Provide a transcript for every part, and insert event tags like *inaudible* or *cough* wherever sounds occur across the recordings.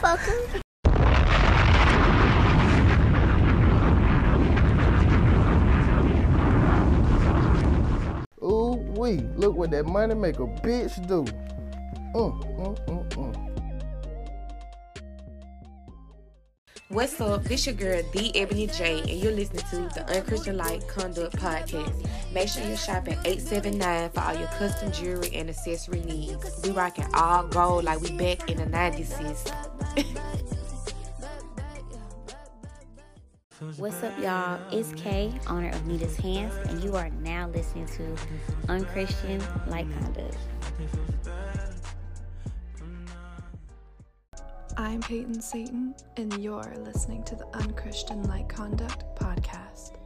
motherfucker. Ooh wee, look what that money make a bitch do. Mm, mm, mm, mm, What's up? This your girl, The Ebony J, and you're listening to the Unchristian Like Conduct Podcast. Make sure you shop at 879 for all your custom jewelry and accessory needs. We rocking all gold like we back in the 90s, sis. What's up, y'all? It's Kay, owner of Nita's Hands, and you are now listening to Unchristian Like Conduct. I'm Peyton Satan, and you're listening to the Unchristian Like Conduct podcast.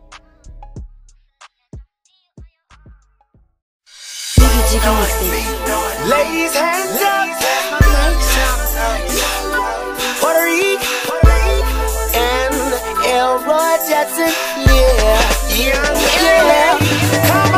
Ladies, hands up! Roy Jackson, yeah. Yeah, yeah. yeah.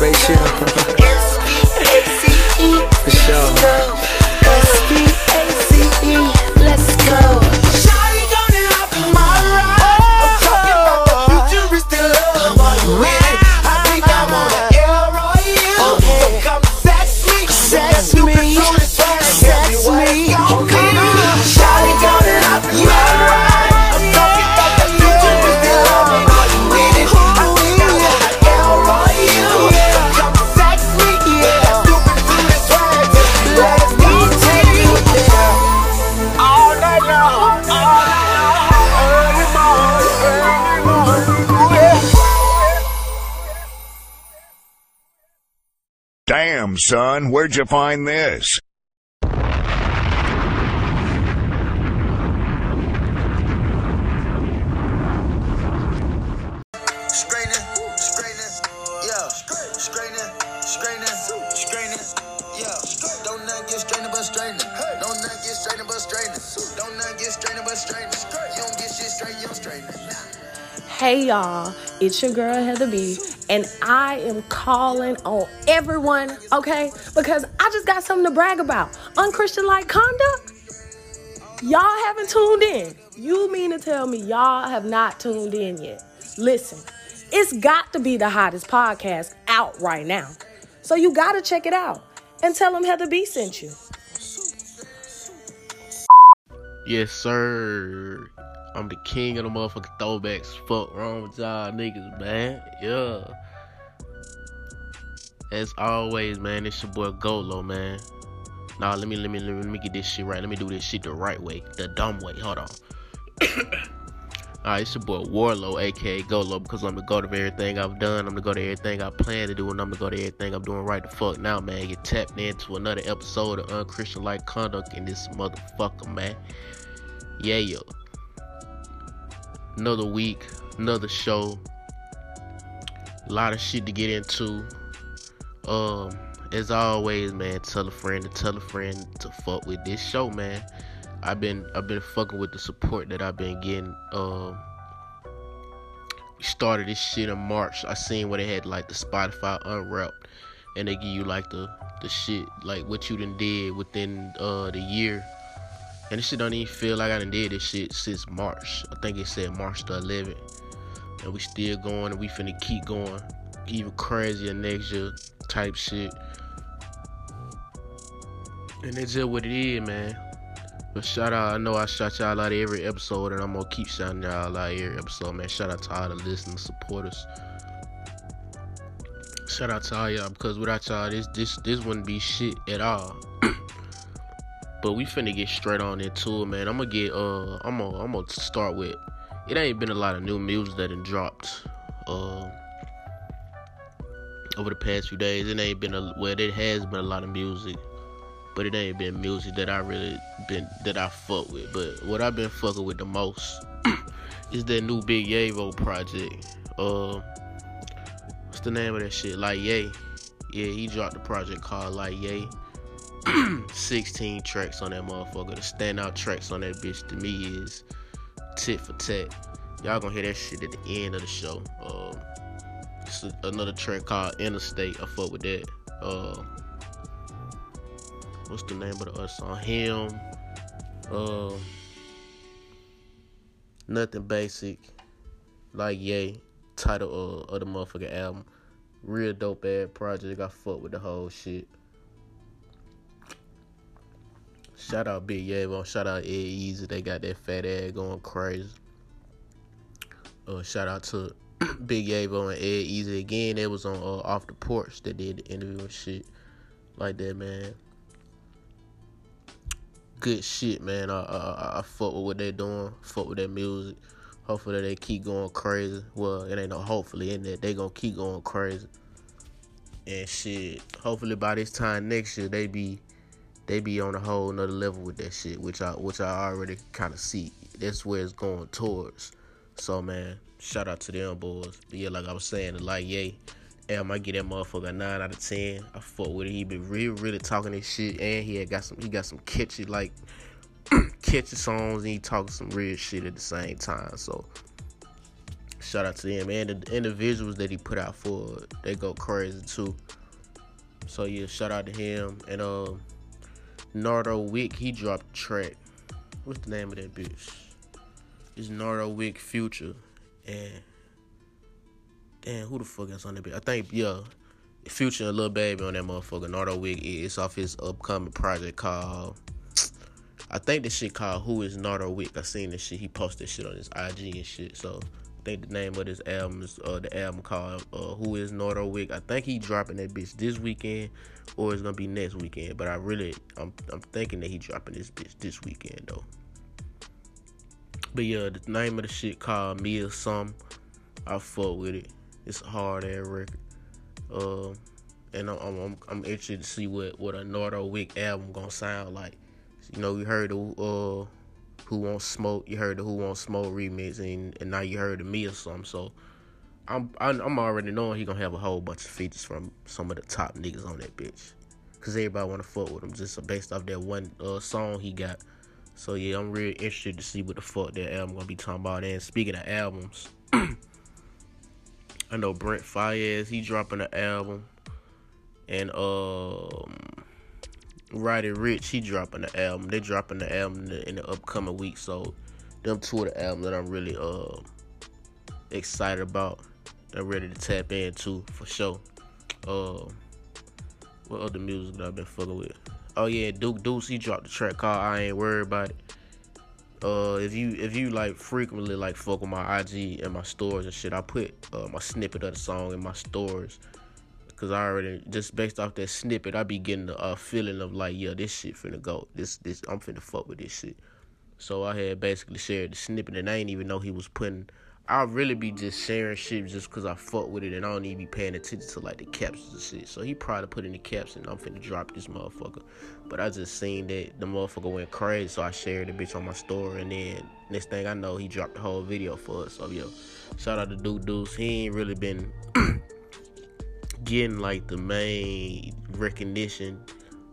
ratio. *laughs* straight, you find this? Strain it scrain it? Yeah, scrap scrain it, screen it, scrap, don't straighten. It. Hey y'all, it's your girl Heather B, and I am calling on everyone, okay? Because I just got something to brag about. Unchristian like conduct? Y'all haven't tuned in. You mean to tell me y'all have not tuned in yet? Listen, it's got to be the hottest podcast out right now. So you gotta check it out and tell them Heather B sent you. Yes, sir. I'm the king of the motherfucking throwbacks. Fuck wrong with y'all niggas, man. Yeah. As always, man, it's your boy GoatLow, man. Nah, let me let me let me, let me get this shit right. Let me do this shit the right way, the dumb way. Hold on. *coughs* Alright, it's your boy Warlow, aka GoatLow, because I'm the go to everything I've done. I'm the go to everything I plan to do, and I'm the go to everything I'm doing right the fuck now, man. Get tapped into another episode of Unchristian Like Conduct in this motherfucker, man. Yeah, yo. Another week, another show. A lot of shit to get into. Um, as always, man, tell a friend to tell a friend to fuck with this show, man. I've been I've been fucking with the support that I've been getting. Um, we started this shit in March. I seen where they had like the Spotify Unwrapped, and they give you like the the shit like what you done did within uh the year. And this shit don't even feel like I done did this shit since March. I think it said March the 11th. And we still going and we finna keep going. Even crazier next year type shit. And that's just what it is, man. But shout out, I know I shout y'all out every episode, and I'm gonna keep shouting y'all out every episode, man. Shout out to all the listeners, supporters. Shout out to all y'all because without y'all, this this this wouldn't be shit at all. *clears throat* but we finna get straight on into it, man. I'm gonna get uh, I'm gonna I'm gonna start with. It ain't been a lot of new music that done dropped. Uh, over the past few days, it ain't been a well, it has been a lot of music but it ain't been music that I really been that I fuck with. But what I've been fucking with the most *clears throat* is that new Big Yavo project. Uh, what's the name of that shit? Like Yay. Yeah, he dropped a project called Like Yay. *clears throat* 16 tracks on that motherfucker. The standout tracks on that bitch to me is Tit for Tat. Y'all gonna hear that shit at the end of the show. Uh, it's another track called Interstate. I fuck with that. Uh, what's the name of the other song? Him. Uh, nothing basic. Like yay. Title uh, of the motherfucking album. Real dope ass project. I fuck with the whole shit. Shout out Big Yavo. Shout out Ed Easy. They got that fat ass going crazy. Uh, shout out to *clears throat* Big Yavo and Ed Easy again. They was on uh, off the porch. They did the interview and shit like that, man good shit, man. I, I I fuck with what they're doing. Fuck with their music. Hopefully they keep going crazy. Well, it ain't no hopefully in that they gonna keep going crazy. And shit. Hopefully by this time next year they be they be on a whole nother level with that shit, which I which I already kind of see. That's where it's going towards. So man, shout out to them boys. But yeah, like I was saying, like yay. Am I get that motherfucker nine out of ten. I fuck with it. He been really, really talking this shit, and he had got some. He got some catchy like *clears throat* catchy songs, and he talking some real shit at the same time. So shout out to him and the individuals that he put out for. They go crazy too. So yeah, shout out to him and uh, Nardo Wick. He dropped track. What's the name of that bitch? It's Nardo Wick Future, and damn, who the fuck is on that bitch? I think yeah, Future and Lil Baby on that motherfucker. Nardo Wick. It's off his upcoming project called. I think this shit called Who Is Nardo Wick. I seen this shit. He posted shit on his IG and shit. So I think the name of this album is uh, the album called uh, Who Is Nardo Wick. I think he dropping that bitch this weekend or it's gonna be next weekend. But I really I'm I'm thinking that he dropping this bitch this weekend though. But yeah, the name of the shit called Me or Sum. I fuck with it. It's a hard ass record. Uh, and I'm, I'm I'm interested to see what what a Nardo Wick album gonna sound like. You know, you heard the uh Who Want Smoke, you heard the Who Want Smoke remix, and and now you heard the Me or Sum. So I'm I'm already knowing he gonna have a whole bunch of features from some of the top niggas on that bitch, cause everybody wanna fuck with him just based off that one uh, song he got. So yeah, I'm really interested to see what the fuck that album gonna be talking about. And speaking of albums, *clears throat* I know Brent Faiyaz he dropping an album, and um, Roddy Ricch, he dropping the album. They dropping the album in the, in the upcoming week. So them two of the albums that I'm really uh excited about. I'm ready to tap into for sure. Uh, what other music that I've been fucking with? Oh yeah, Duke Deuce he dropped the track called I Ain't Worried About It. Uh, if you if you like frequently like fuck with my IG and my stores and shit, I put uh, my snippet of the song in my stores. Cause I already just based off that snippet, I be getting a uh, feeling of like, yeah, this shit finna go. This this I'm finna fuck with this shit. So I had basically shared the snippet, and I didn't even know he was putting I'll really be just sharing shit just because I fuck with it and I don't even be paying attention to like the captions and shit. So he probably put in the caption, I'm finna drop this motherfucker. But I just seen that the motherfucker went crazy, so I shared the bitch on my story. And then next thing I know, he dropped the whole video for us. So yo, shout out to Duke Deuce. He ain't really been *clears throat* getting like the main recognition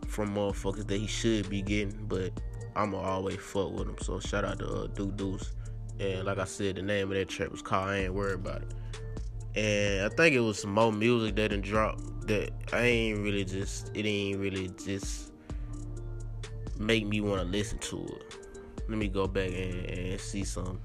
from motherfuckers that he should be getting, but I'ma always fuck with him. So shout out to uh, Duke Deuce. And like I said, the name of that track was called I Ain't Worried About It. And I think it was some more music that didn't drop that I ain't really just, it ain't really just make me want to listen to it. Let me go back and, and see some.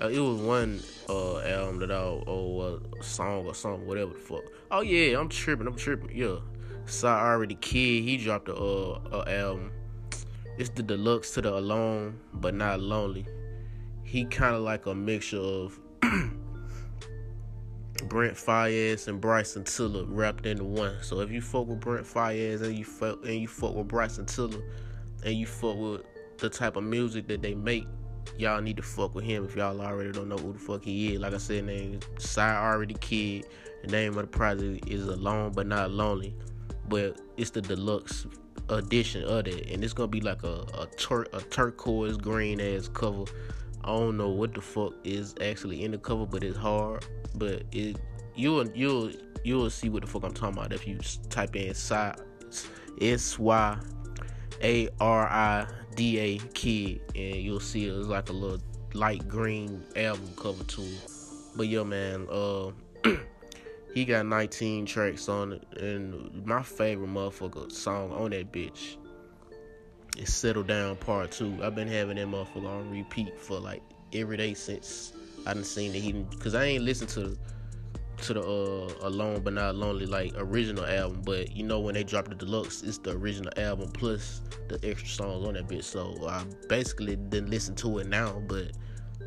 Uh, it was one uh, album that I, or a song or something, whatever the fuck. Oh yeah, I'm tripping, I'm tripping. Yeah, Sorry the Kid, he dropped a, uh, a album. It's the deluxe to the Alone, but not lonely he kind of like a mixture of *clears throat* Brent Faiyaz and Bryson Tiller wrapped into one. So if you fuck with Brent Faiyaz and you fuck and you fuck with Bryson Tiller and you fuck with the type of music that they make, y'all need to fuck with him if y'all already don't know who the fuck he is. Like I said, name Side Already Kid. The name of the project is Alone but Not Lonely. But it's the deluxe edition of it. And it's gonna be like a, a, tur- a turquoise green ass cover I don't know what the fuck is actually in the cover, but it's hard. But it you'll you'll you'll see what the fuck I'm talking about if you type in S Y A R I D A kid and you'll see it's like a little light green album cover too. But yo man, uh *clears throat* he got 19 tracks on it and my favorite motherfucker song on that bitch it's Settle Down Part 2. I've been having that motherfucker on repeat for like every day since I done seen that he cause I ain't listened to to the uh Alone but Not Lonely like original album, but you know when they dropped the deluxe, it's the original album plus the extra songs on that bitch. So I basically didn't listen to it now, but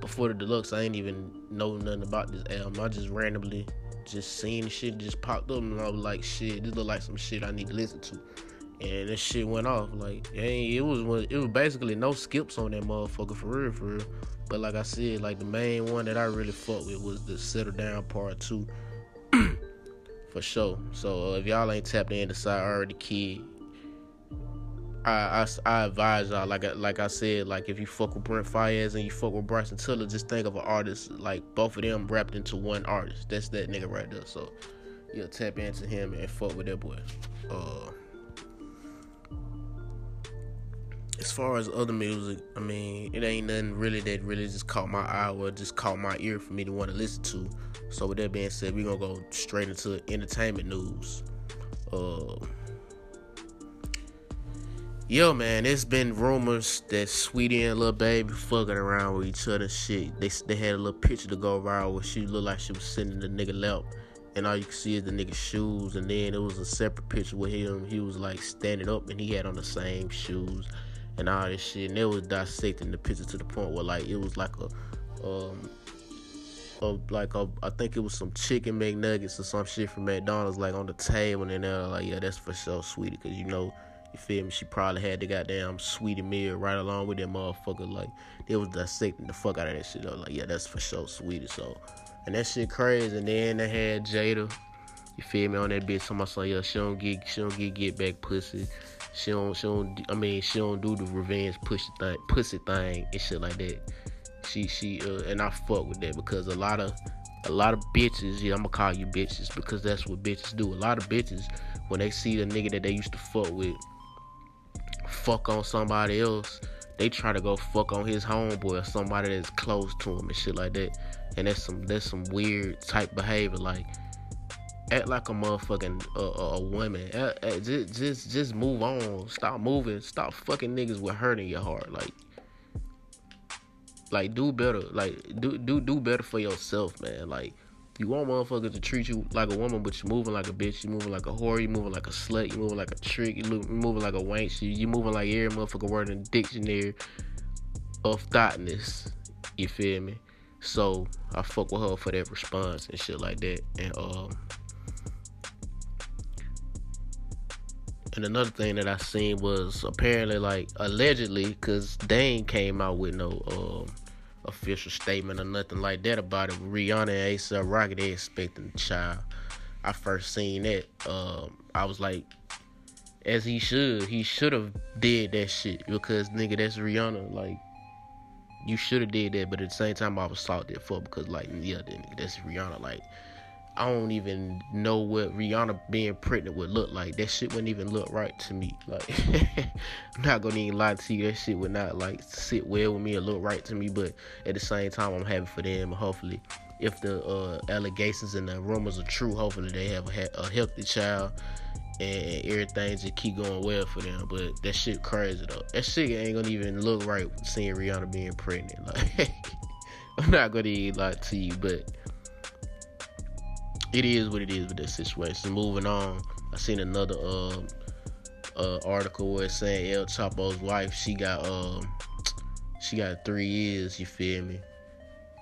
before the deluxe, I ain't even know nothing about this album. I just randomly just seen shit just popped up, and I was like, shit, this look like some shit I need to listen to and this shit went off. Like, it was it was basically no skips on that motherfucker for real, for real. But like I said, like the main one that I really fucked with was the Settle Down Part Two, *clears throat* for sure. So uh, if y'all ain't tapped in the side already, kid, I, I, I advise y'all like like I said, like if you fuck with Brent Faiyaz and you fuck with Bryson Tiller, just think of an artist like both of them wrapped into one artist. That's that nigga right there. So you'll tap into him and fuck with that boy. Uh, as far as other music, I mean, it ain't nothing really that really just caught my eye or just caught my ear for me to want to listen to. So with that being said, we're gonna go straight into entertainment news. Uh Yo man, it's been rumors that Saweetie and Lil Baby fucking around with each other shit. They they had a little picture to go viral where she looked like she was in the nigga lap and all you can see is the nigga's shoes and then it was a separate picture with him. He was like standing up and he had on the same shoes and all this shit. And they was dissecting the picture to the point where like it was like a um a, like a, I think it was some chicken McNuggets or some shit from McDonald's like on the table and they're like, yeah, that's for sure Saweetie, cause you know, you feel me? She probably had the goddamn Saweetie meal right along with that motherfucker. Like they was dissecting the fuck out of that shit. Was like, yeah, that's for sure Saweetie. So, and that shit crazy. And then they had Jayda. You feel me on that bitch? Somebody say, yeah, she don't get, she don't get get back pussy. She don't, she don't. I mean, she don't do the revenge pussy thing, pussy thing and shit like that. She, she, uh, and I fuck with that because a lot of, a lot of bitches. Yeah, I'm gonna call you bitches because that's what bitches do. A lot of bitches when they see the nigga that they used to fuck with, fuck on somebody else, they try to go fuck on his homeboy or somebody that's close to him and shit like that. And that's some, that's some weird type behavior. Like act like a motherfucking uh, a, woman. Uh, uh, just, just just move on. Stop moving. Stop fucking niggas with hurting your heart. Like like do better. Like do do do better for yourself, man. Like you want motherfuckers to treat you like a woman, but you're moving like a bitch. You're moving like a whore. You're moving like a slut. You're moving like a trick. You're moving like a wank. You're moving like every motherfucker word in the dictionary of thoughtness. You feel me? So I fuck with her for that response and shit like that. And um And another thing that I seen was apparently like allegedly, cause Dane came out with no um, official statement or nothing like that about it. Rihanna and ASAP Rocky they expecting a child. I first seen that, um, I was like, as he should, he should have did that shit because nigga, that's Rihanna. Like, you should have did that, but at the same time, I was salty for because like, yeah, that's Rihanna. Like, I don't even know what Rihanna being pregnant would look like. That shit wouldn't even look right to me. Like, *laughs* I'm not gonna even lie to you. That shit would not like sit well with me or look right to me. But at the same time, I'm happy for them. Hopefully, if the uh, allegations and the rumors are true, hopefully they have a, a healthy child and everything just keep going well for them. But that shit crazy though. That shit ain't gonna even look right seeing Rihanna being pregnant. *laughs* Like, *laughs* I'm not gonna even lie to you, but it is what it is with that situation. Moving on, I seen another uh, uh, article where it's saying El Chapo's wife, she got um, she got three years. You feel me?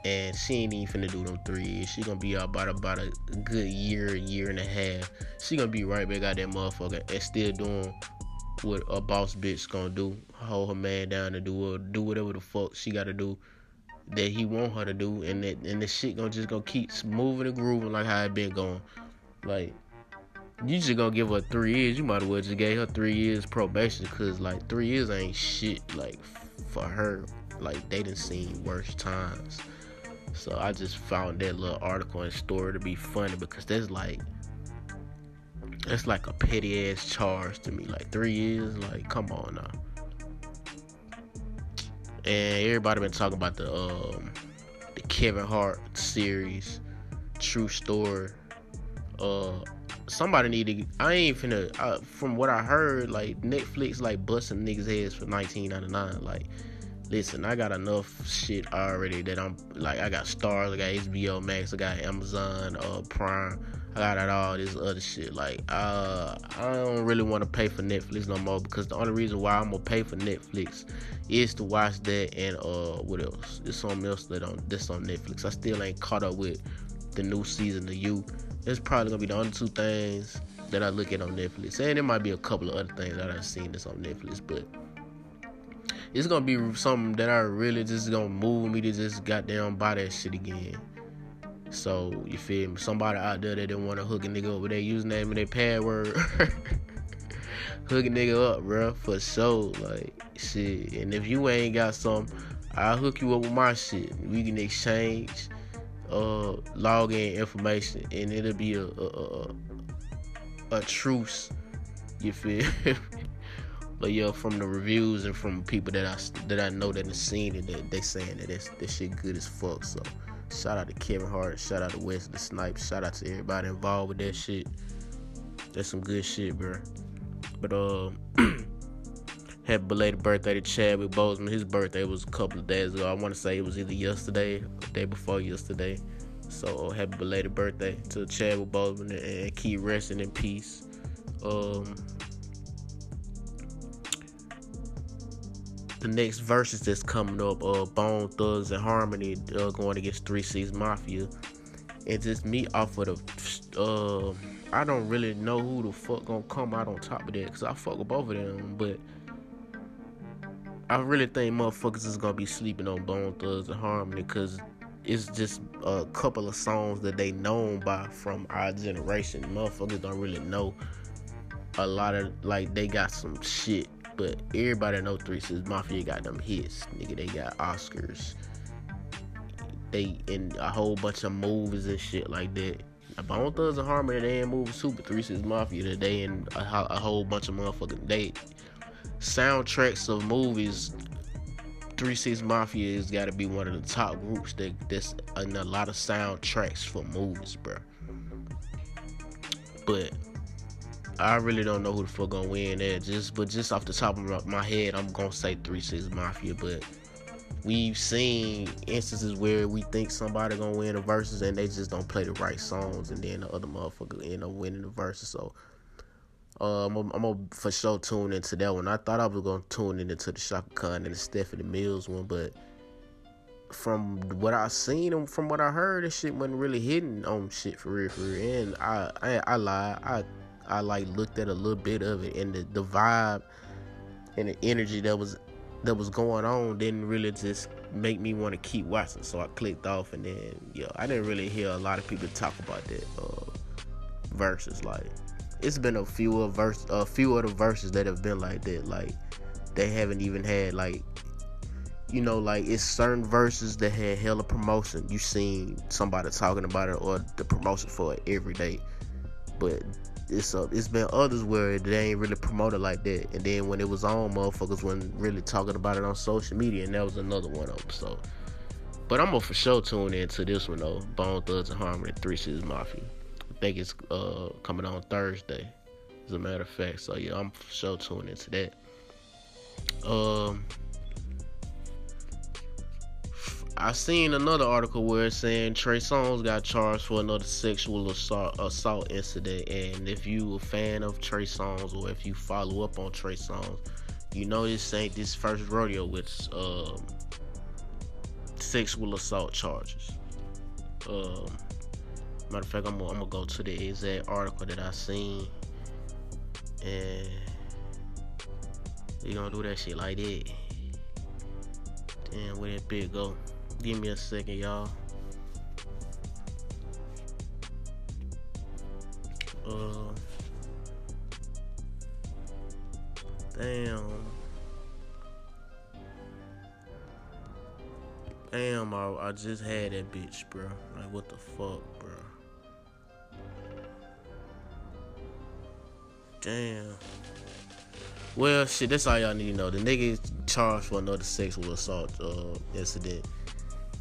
And she ain't even finna do them three years. She gonna be out about about a good year, year and a half. She gonna be right back out that motherfucker and still doing what a boss bitch gonna do. Hold her man down and do uh, do whatever the fuck she gotta do that he want her to do, and that and the shit gonna just gonna keep moving and grooving like how it been going. Like you just gonna give her three years. You might as well just gave her three years probation, cause like three years ain't shit. Like for her, like they didn't see worse times. So I just found that little article and story to be funny because that's like that's like a petty ass charge to me. Like three years, like come on now and everybody been talking about the um the Kevin Hart series, True Story. Uh, somebody need to. I ain't finna. From what I heard, like Netflix like busting niggas heads for 19.99. Like, listen, I got enough shit already that I'm like. I got Starz, I got HBO Max, I got Amazon, uh, Prime. I got all this other shit. Like, uh, I don't really want to pay for Netflix no more because the only reason why I'm gonna pay for Netflix is to watch that and uh, what else? There's something else that on this on Netflix. I still ain't caught up with the new season of You. It's probably gonna be the only two things that I look at on Netflix, and there might be a couple of other things that I've seen that's on Netflix, but it's gonna be something that I really just gonna move me to just goddamn buy that shit again. So you feel me? Somebody out there that didn't want to hook a nigga up with their username and their password. *laughs* hook a nigga up, bro, for sure. Like shit. And if you ain't got some, I'll hook you up with my shit. We can exchange uh login information and it'll be a a, a, a truce. You feel *laughs* But yeah, from the reviews and from people that I that I know that have seen it, that they saying that this this shit good as fuck. So Shout out to Kevin Hart. Shout out to Wesley Snipes. Shout out to everybody involved with that shit. That's some good shit, bro. But uh, *clears throat* happy belated birthday to Chadwick Boseman. His birthday was a couple of days ago. I want to say it was either yesterday or day before yesterday. So uh, happy belated birthday to Chadwick Boseman and keep resting in peace. Um, the next Verzuz that's coming up, uh, Bone Thugs-n-Harmony uh, going against Three Six Mafia, and just me off of the, uh, I don't really know who the fuck gonna come out on top of that, cause I fuck with both of them, but I really think motherfuckers is gonna be sleeping on Bone Thugs-n-Harmony, cause it's just a couple of songs that they known by from our generation. Motherfuckers don't really know a lot of like they got some shit, but everybody know Three Six Mafia got them hits. Nigga, they got Oscars. They in a whole bunch of movies and shit like that. Bone Thugs-n-Harmony, they ain't moving super Three Six Mafia today and a, a whole bunch of motherfucking they soundtracks of movies. Three Six Mafia has got to be one of the top groups that that's in a lot of soundtracks for movies, bro. But I really don't know who the fuck gonna win that. Just but just off the top of my head, I'm gonna say Three Six Mafia. But we've seen instances where we think somebody gonna win the Verzuz and they just don't play the right songs, and then the other motherfucker end up winning the Verzuz. So. Uh, I'm, gonna, for sure tune into that one. I thought I was gonna tune into the Chaka Khan and the Stephanie Mills one, but from what I seen and from what I heard, this shit wasn't really hitting on shit for real, for real. And I, I, I lied. I I like looked at a little bit of it and the, the vibe and the energy that was that was going on didn't really just make me want to keep watching. So I clicked off and then yeah, I didn't really hear a lot of people talk about that uh, Verzuz. Like it's been a few of verse a few of the Verzuz that have been like that. Like they haven't even had like you know, like it's certain Verzuz that had hella promotion. You seen somebody talking about it or the promotion for it every day. But it's uh, it's been others where they ain't really promoted like that. And then when it was on, motherfuckers wasn't really talking about it on social media, and that was another one of them. So, but I'm gonna for sure tune into this one though. Bone Thugs-n-Harmony, Three Six Mafia. I think it's uh coming on Thursday, as a matter of fact. So yeah, I'm for sure tuning into that. Um. I seen another article where it's saying Trey Songz got charged for another sexual assault, assault incident, and if you a fan of Trey Songz or if you follow up on Trey Songz, you know this ain't this first rodeo with um, sexual assault charges. Um, matter of fact, I'm, I'm gonna go to the exact article that I seen, and you gonna do that shit like that. Damn, where that bit go? Give me a second, y'all. Uh, damn. Damn, I, I just had that bitch, bro. Like, what the fuck, bro? Damn. Well, shit, that's all y'all need to know. The nigga charged for another sexual assault uh, incident.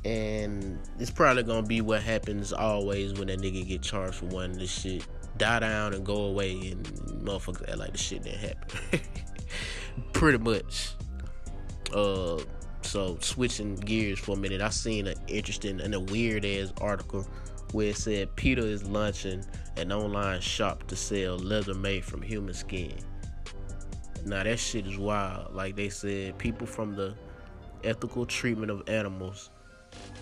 And it's probably gonna be what happens always when that nigga get charged for one. of This shit die down and go away, and motherfuckers act like the shit didn't happen. *laughs* Pretty much. Uh, so switching gears for a minute, I seen an interesting and a weird ass article where it said PETA is launching an online shop to sell leather made from human skin. Now that shit is wild. Like they said, people from the ethical treatment of animals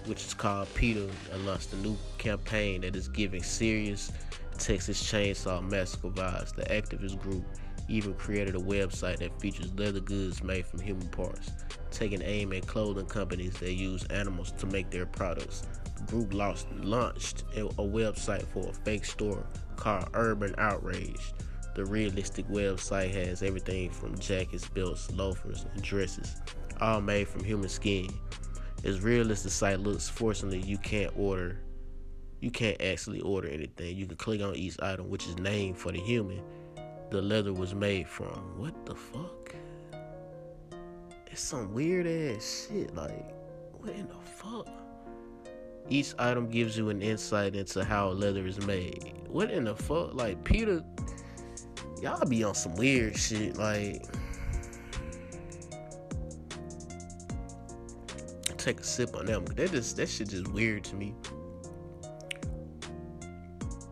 which is called PETA, announced a new campaign that is giving serious Texas Chainsaw Massacre vibes. The activist group even created a website that features leather goods made from human parts, taking aim at clothing companies that use animals to make their products. The group launched, launched a website for a fake store called Urban Outrage. The realistic website has everything from jackets, belts, loafers, and dresses, all made from human skin as real as the site looks, fortunately, you can't order. You can't actually order anything. You can click on each item, which is named for the human the leather was made from. What the fuck? It's some weird ass shit. Like, what in the fuck? Each item gives you an insight into how leather is made. What in the fuck? Like, PETA, y'all be on some weird shit. Like, take a sip on them. That just that shit just weird to me.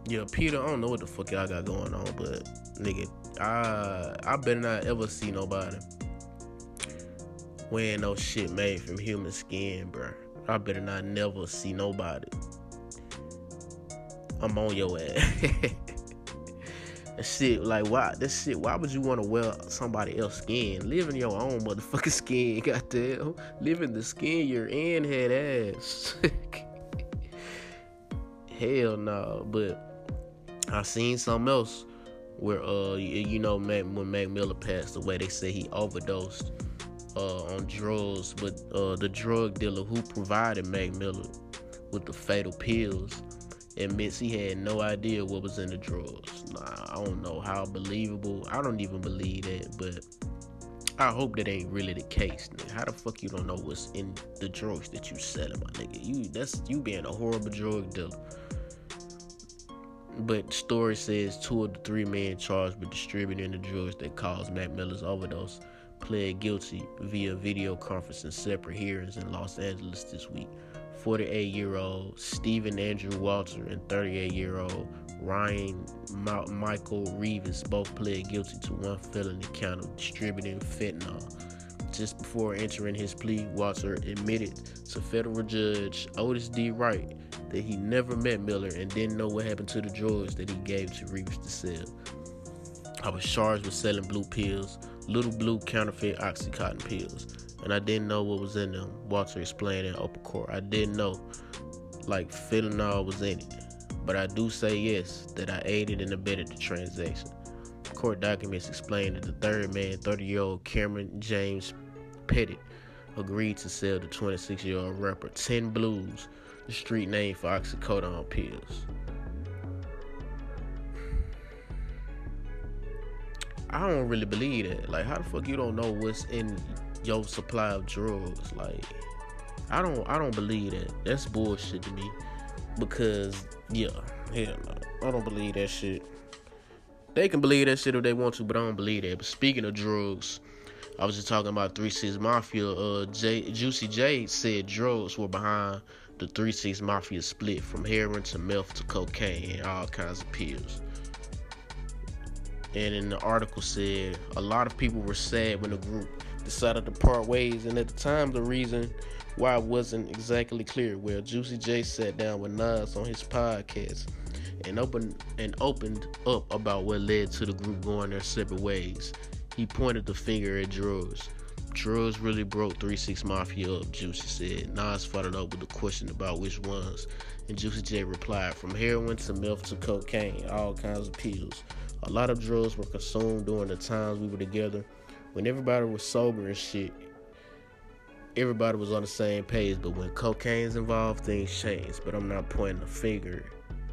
Yeah, PETA, I don't know what the fuck y'all got going on, but nigga, I I better not ever see nobody wearing no shit made from human skin, bro. I better not never see nobody. I'm on your ass. *laughs* Shit, like why? this shit. Why would you want to wear somebody else's skin? Live in your own motherfucking *laughs* skin, goddamn. Live in the skin you're in, head ass. *laughs* hell no. But I seen something else where uh you know Mac, when Mac Miller passed away, they say he overdosed uh, on drugs, but uh, the drug dealer who provided Mac Miller with the fatal pills admits he had no idea what was in the drugs. Nah, I don't know how believable. I don't even believe that, but I hope that ain't really the case. Nigga. How the fuck you don't know what's in the drugs that you selling, my nigga? You that's you being a horrible drug dealer. But story says two of the three men charged with distributing the drugs that caused Mac Miller's overdose pled guilty via video conference in separate hearings in Los Angeles this week. 48 year old Stephen Andrew Walter and 38 year old Ryan Ma- Michael Reeves both pled guilty to one felony count of distributing fentanyl. Just before entering his plea, Walter admitted to federal judge Otis D. Wright that he never met Miller and didn't know what happened to the drugs that he gave to Reeves to sell. I was charged with selling blue pills, little blue counterfeit Oxycontin pills, and I didn't know what was in them. Walter explained in open court. I didn't know, like, fentanyl was in it, but I do say yes, that I aided and abetted the transaction. Court documents explain that the third man, 30 year old Cameron James Pettit, agreed to sell the 26 year old rapper 10 Blues, the street name for oxycodone pills. I don't really believe that. Like, how the fuck you don't know what's in your supply of drugs? Like, I don't, I don't believe that. That's bullshit to me. Because, yeah, hell no, I don't believe that shit. They can believe that shit if they want to, but I don't believe that. But speaking of drugs, I was just talking about Three Six Mafia. Uh, J, Juicy J said drugs were behind the Three Six Mafia split from heroin to meth to cocaine and all kinds of pills and in the article said a lot of people were sad when the group decided to part ways and at the time the reason why wasn't exactly clear. Well juicy j sat down with nas on his podcast and opened and opened up about what led to the group going their separate ways. He pointed the finger at drugs. Drugs really broke 3-6 mafia up juicy said. Nas followed up with a question about which ones and juicy j replied from heroin to meth to cocaine all kinds of pills. A lot of drugs were consumed during the times we were together. When everybody was sober and shit, everybody was on the same page. But when cocaine's involved, things change. But I'm not pointing the finger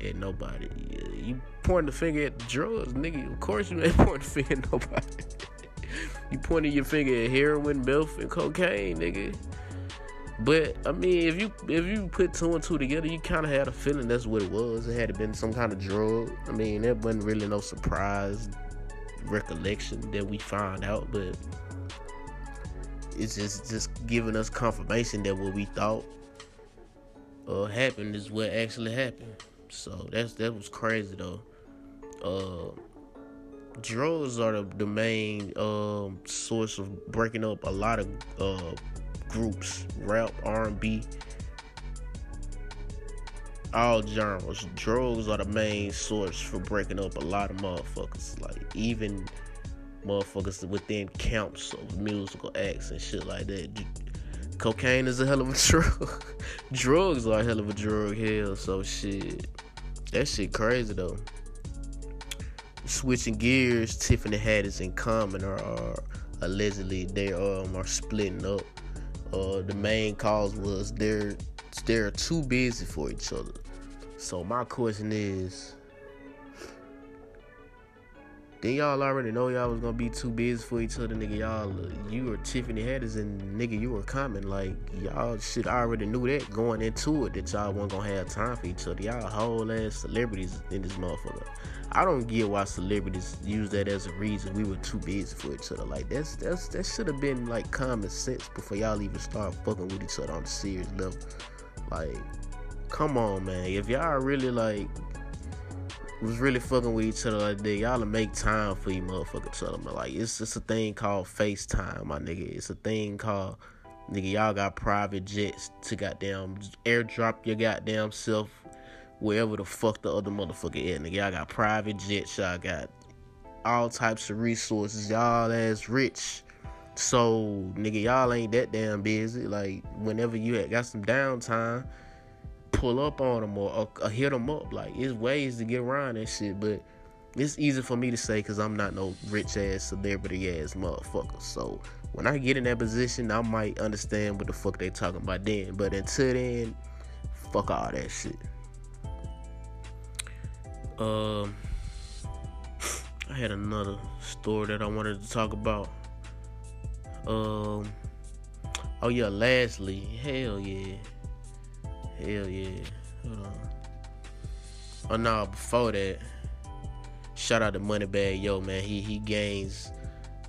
at nobody. You pointing the finger at the drugs, nigga. Of course you ain't *laughs* pointing the finger at nobody. *laughs* you pointing your finger at heroin, meth, and cocaine, nigga. But I mean, if you if you put two and two together, you kind of had a feeling that's what it was. It had to been some kind of drug. I mean, that wasn't really no surprise recollection that we found out, but it's just just giving us confirmation that what we thought uh, happened is what actually happened. So that's that was crazy though. Uh, drugs are the, the main um, source of breaking up a lot of uh, groups, rap, R&B, all genres. Drugs are the main source for breaking up a lot of motherfuckers. Like even motherfuckers within camps of musical acts and shit like that. Cocaine is a hell of a *laughs* drug. Drugs are a hell of a drug. Hell, so shit. That shit crazy though. Switching gears, Tiffany Haddish and Common are, are allegedly they um are splitting up. Uh, the main cause was they're they're too busy for each other. So my question is, then y'all already know y'all was gonna be too busy for each other, nigga. Y'all, you were Tiffany Haddish and nigga, you were Common. Like y'all should already knew that going into it that y'all wasn't gonna have time for each other. Y'all whole ass celebrities in this motherfucker. I don't get why celebrities use that as a reason we were too busy for each other. Like that's that's that should have been like common sense before y'all even start fucking with each other on the serious level. Like, come on, man. If y'all really like was really fucking with each other like that, y'all to make time for you motherfuckers other. Man. Like it's just a thing called FaceTime, my nigga. It's a thing called nigga, y'all got private jets to goddamn airdrop your goddamn self wherever the fuck the other motherfucker is. Nigga, y'all got private jets, y'all got all types of resources, y'all as rich. So, nigga, y'all ain't that damn busy. Like, whenever you got some downtime, pull up on them or, or, or hit them up. Like it's ways to get around that shit, but it's easy for me to say because I'm not no rich ass celebrity ass motherfucker. So when I get in that position, I might understand what the fuck they talking about then. But until then, fuck all that shit. Um, *sighs* I had another story that I wanted to talk about. Um, oh yeah, lastly, hell yeah, hell yeah. Hold on. Oh no, before that, shout out to Moneybagg Yo, man. He he gains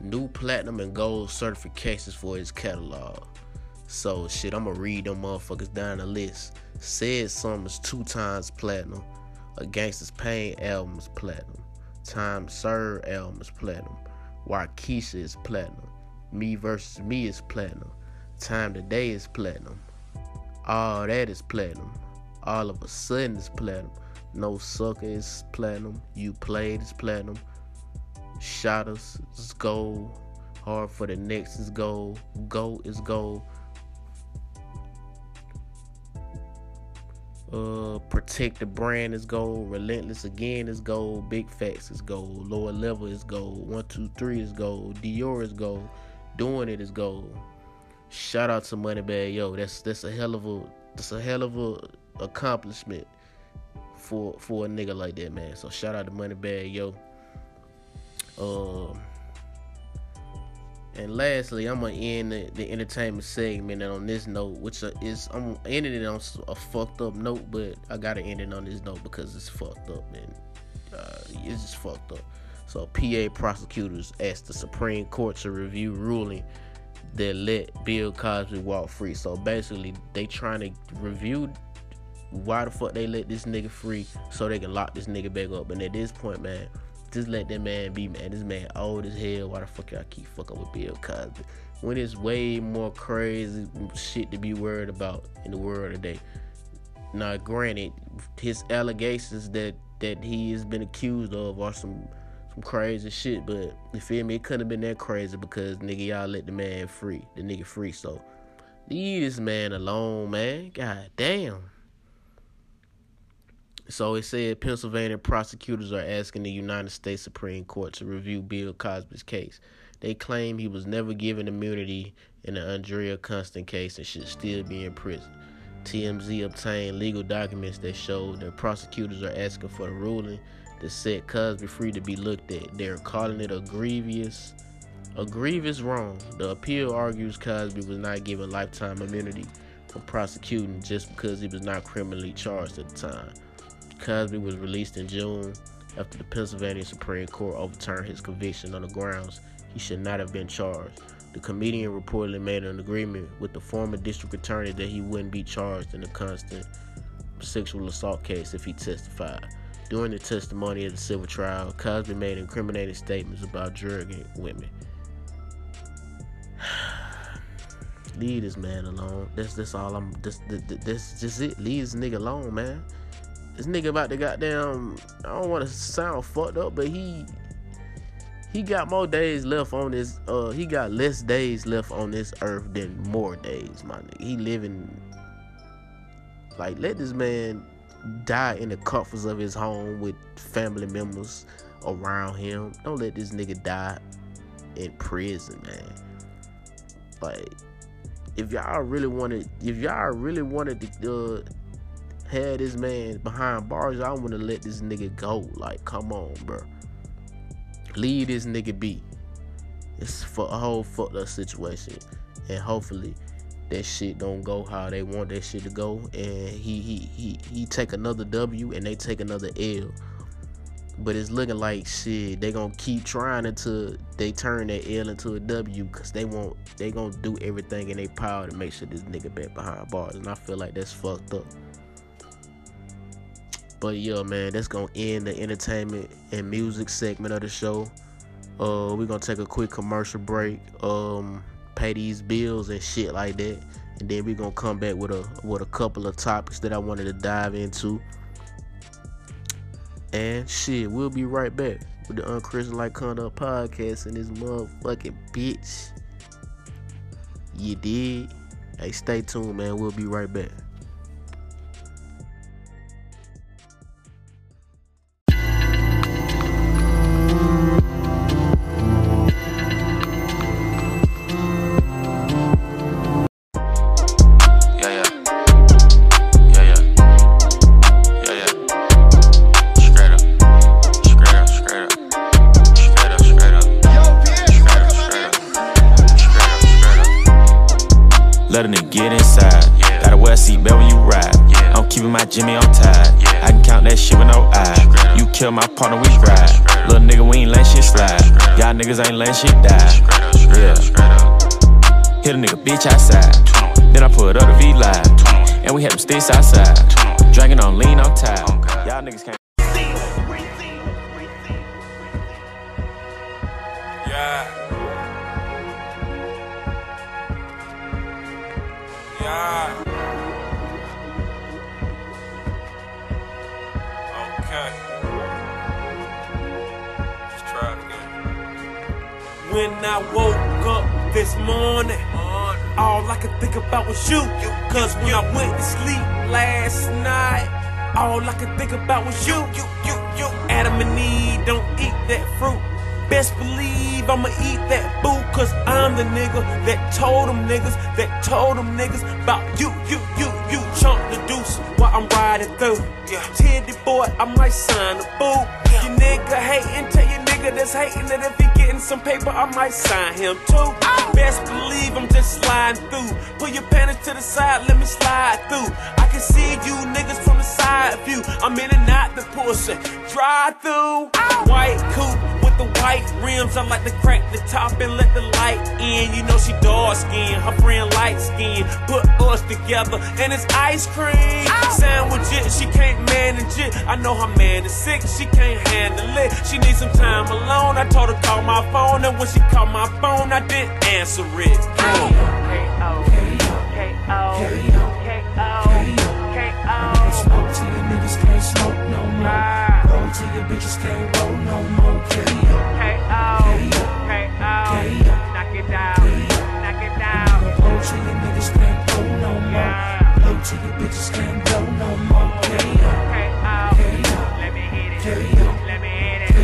new platinum and gold certifications for his catalog. So shit, I'ma read them motherfuckers down the list. Said Summers two times platinum. A Gangsta's Pain album is platinum. Time Serve album is platinum. Keisha is platinum. Me versus Me is platinum. Time Today is platinum. All that is platinum. All of a sudden is platinum. No sucker is platinum. You played is platinum. Shot us is gold. Hard for the next is gold. Go is gold. Uh, protect the brand is gold. Relentless again is gold. Big facts is gold. Lower level is gold. One two three is gold. Dior is gold. Doing it is gold. Shout out to Moneybagg Yo. That's that's a hell of a that's a hell of a accomplishment for for a nigga like that, man. So shout out to Moneybagg Yo. Um. And lastly, I'm gonna end the, the entertainment segment and on this note, which is I'm ending it on a fucked up note, but I gotta end it on this note because it's fucked up and uh, it's just fucked up. So PA prosecutors asked the Supreme Court to review ruling that let Bill Cosby walk free. So basically, they trying to review why the fuck they let this nigga free so they can lock this nigga back up. And at this point, man, just let that man be, man. This man old as hell. Why the fuck y'all keep fucking with Bill Cosby? When it's way more crazy shit to be worried about in the world today. Now, granted, his allegations that that he has been accused of are some some crazy shit, but you feel me? It couldn't have been that crazy because nigga y'all let the man free, the nigga free. So leave this man alone, man. God damn. So it said Pennsylvania prosecutors are asking the United States Supreme Court to review Bill Cosby's case. They claim he was never given immunity in the Andrea Constand case and should still be in prison. TMZ obtained legal documents that show that prosecutors are asking for a ruling that set Cosby free to be looked at. They're calling it a grievous, a grievous wrong. The appeal argues Cosby was not given lifetime immunity from prosecuting just because he was not criminally charged at the time. Cosby was released in June after the Pennsylvania Supreme Court overturned his conviction on the grounds he should not have been charged. The comedian reportedly made an agreement with the former district attorney that he wouldn't be charged in the Constand sexual assault case if he testified. During the testimony at the civil trial, Cosby made incriminating statements about drugging women. *sighs* Leave this man alone. That's that's all I'm. This, this just it. Leave this nigga alone, man. This nigga about to goddamn. I don't want to sound fucked up, but he he got more days left on this. Uh, he got less days left on this earth than more days, my nigga. He living like let this man die in the comforts of his home with family members around him. Don't let this nigga die in prison, man. Like, if y'all really wanted, if y'all really wanted to uh, had this man behind bars, I want to let this nigga go. Like, come on, bro. Leave this nigga be. It's for a whole fucked up situation. And hopefully that shit don't go how they want that shit to go. And he he he he take another W and they take another L. But it's looking like shit. They gonna keep trying until they turn that L into a W, cause they want they gonna do everything in their power to make sure this nigga back behind bars. And I feel like that's fucked up. But yeah, man, that's gonna end the entertainment and music segment of the show. Uh, we're gonna take a quick commercial break, um, pay these bills and shit like that, and then we're gonna come back with a with a couple of topics that I wanted to dive into. And shit, we'll be right back with the Unchristian Like Conduct podcast and this motherfucking bitch. You did. Hey, stay tuned, man. We'll be right back. Y'all niggas ain't let shit die. Yeah. Hit a nigga bitch outside. Then I put up the V live. And we had them sticks outside. Drinking on lean on tide. Y'all niggas can't. All I could think about was you. Cause when I went to sleep last night, all I could think about was you. You, you, you. Adam and Eve don't eat that fruit. Best believe I'ma eat that boo, cause I'm the nigga that told them niggas, that told them niggas about you, you, you, you. Chunk the deuce while I'm riding through. Yeah. Teddy boy, I might sign a boo. You nigga hating, tell your nigga that's hating that if he getting some paper, I might sign him too. Best believe I'm just sliding through. Put your panties to the side, let me slide through. I can see you niggas from the side view. I'm in and out the pussy. Drive through. White coupe the white rims. I like to crack the top and let the light in. You know she dark skin, her friend light skin. Put us together and it's ice cream. Sandwich it, she can't manage it. I know her man is sick, she can't handle it. She needs some time alone. I told her call my phone, and when she called my phone, I didn't answer it. Smoke till your niggas can't smoke no more. Roll till your bitches can't roll no more. K.O. K.O. Knock it down, knock it down. Roll till your niggas can't go no more. Blow till your bitches can't go no more. K.O. Let me hit it, K.O. let me hit it.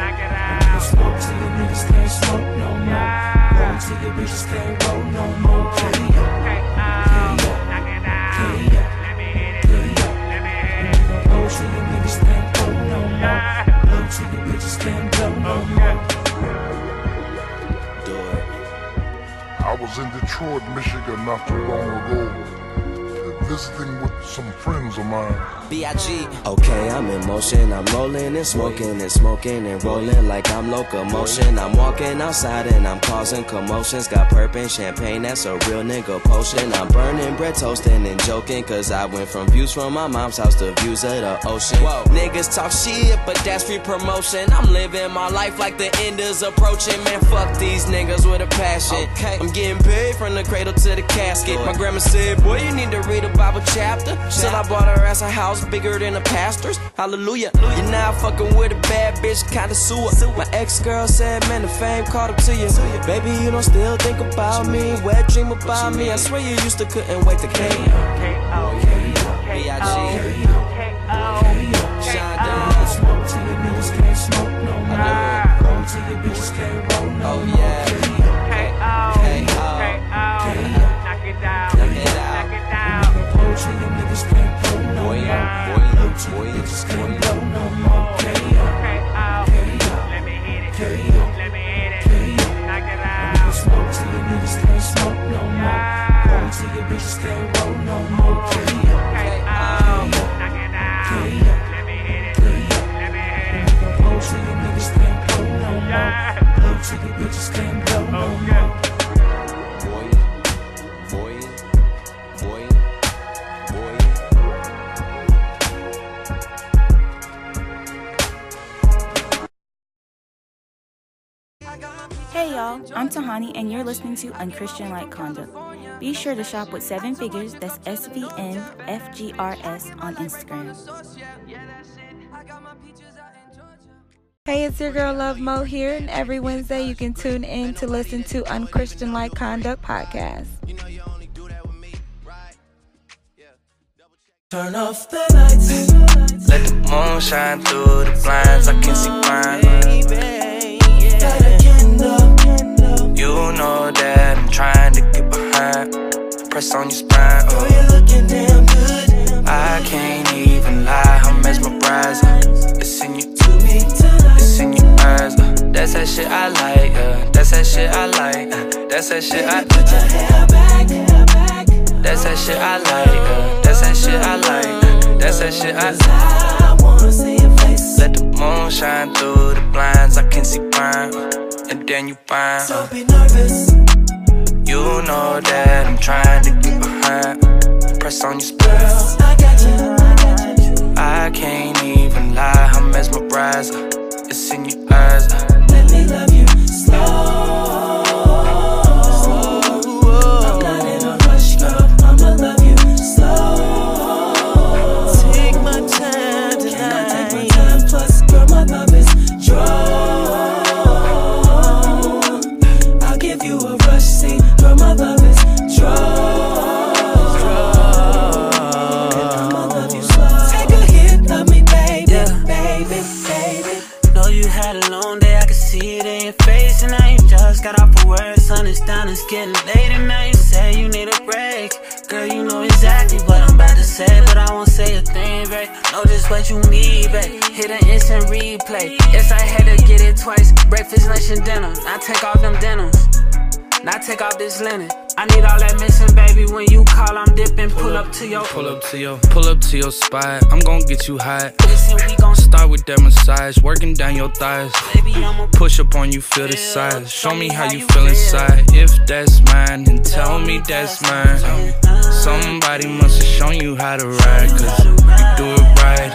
Knock it out. Smoke till your niggas can't smoke no more. Roll till your bitches can't roll no more. K.O. Knock it down. Let me hit it, let me hit it. Roll till your I was in Detroit, Michigan not too long ago, visiting with some friends of mine. B.I.G. Okay, I'm in motion. I'm rolling and smoking and smoking and rolling like I'm locomotion. I'm walking outside and I'm causing commotions. Got perp and champagne, that's a real nigga potion. I'm burning bread, toasting and joking. Cause I went from views from my mom's house to views of the ocean. Whoa. Niggas talk shit, but that's free promotion. I'm living my life like the end is approaching. Man, fuck these niggas with a passion. Okay. I'm getting paid from the cradle to the casket. My grandma said, boy, you need to read a Bible chapter. So I bought her ass a house bigger than a pastor's. Hallelujah. You're now fucking with a bad bitch, kinda sewer. My ex girl said, man, the fame caught up to you. Baby, you don't still think about me. Wet dream about me. I swear you used to couldn't wait to came. B.I.G. Shine Blow till your bitches can't go no more. Let me hit it, K.O. let me hit it. K.O. Knock it out. Smoke till your niggas can't smoke no more. Roll till your bitches can't roll no more. K.O. K.O. Knock it down. Let me hit it, K.O. let me hit it. Roll till your niggas can't go no more. Blow till your bitches can't y'all, I'm Tahani and you're listening to Unchristian Like Conduct. Be sure to shop with seven figures, that's S V N F G R S on Instagram. Hey, it's your girl Love Mo here, and every Wednesday you can tune in to listen to Unchristian Like Conduct podcast. Turn off the lights. Let the moon shine through the blinds. I can see mine. Light a candle. You know that I'm trying to get behind. Press on your spine. Girl, you're looking damn good. I can't even lie. I'm mesmerized. It's in you. To me. It's in your eyes. Uh, that's that shit I like. Uh, that's that shit I like. Uh, that's that shit I. Put your hair back. That's that shit I like. Uh, that's that shit I like. That's that shit I like. I wanna see your face. Let the moon shine through the blinds. I can see fine. And then you find. Don't be nervous. You know that I'm trying to get behind. Press on your spine. I got you. I got you. I can't even lie. I'm mesmerized. It's in your eyes. Know just what you need, babe. Hit an instant replay. Yes, I had to get it twice. Breakfast, lunch, and dinner. I take off them denims. Now take off this linen. I need all that missing, baby. When you call, I'm dipping. Pull up to your. Pull up to your, pull up to your spot. I'm gonna get you hot. Listen, we gon' Start with that massage, working down your thighs. Baby, I'ma Push up on you, feel the size. Show me how you feel inside. If that's mine, then tell me that's mine. Somebody must have shown you how to ride, cause you do it right.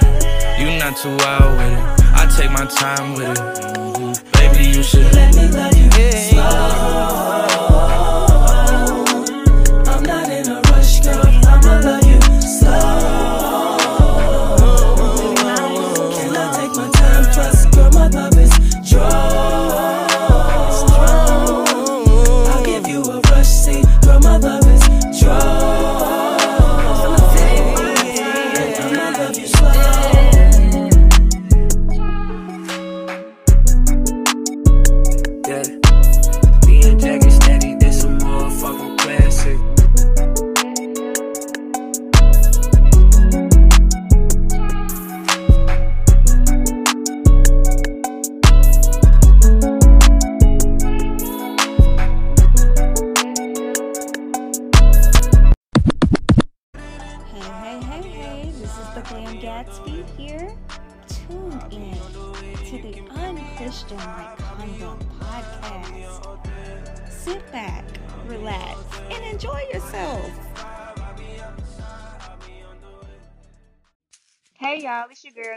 You not too wild with it. I take my time with it. Baby, you should Let me love you slow.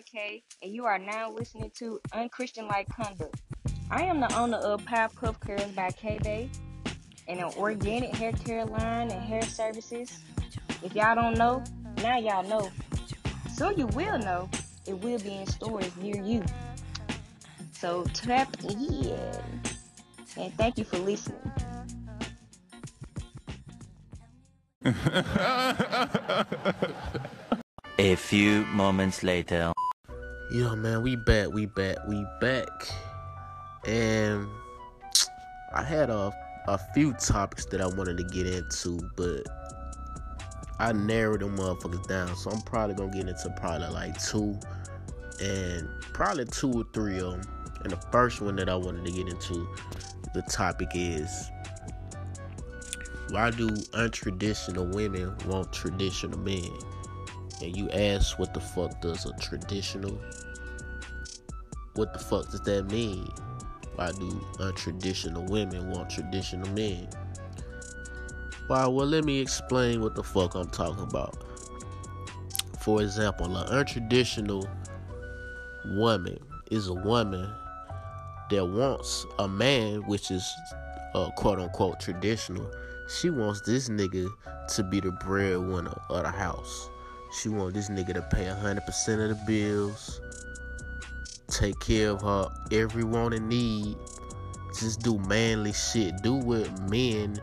Kay, and you are now listening to Unchristian Like Conduct. I am the owner of Power Puff Curls by K Day, and an organic hair care line and hair services. If y'all don't know, now y'all know. Soon you will know. It will be in stores near you. So tap in. And thank you for listening. *laughs* A few moments later. Yo, man, we back, we back, we back. And I had a, a few topics that I wanted to get into, but I narrowed them motherfuckers down. So I'm probably gonna get into probably like two and probably two or three of them. And the first one that I wanted to get into, the topic is why do untraditional women want traditional men? And you ask what the fuck does a traditional what the fuck does that mean? Why do untraditional women want traditional men? Why well let me explain what the fuck I'm talking about. For example, an untraditional woman is a woman that wants a man which is uh, quote unquote traditional. She wants this nigga to be the breadwinner of the house. She wants this nigga to pay hundred percent of the bills, take care of her every want and need, just do manly shit, do what men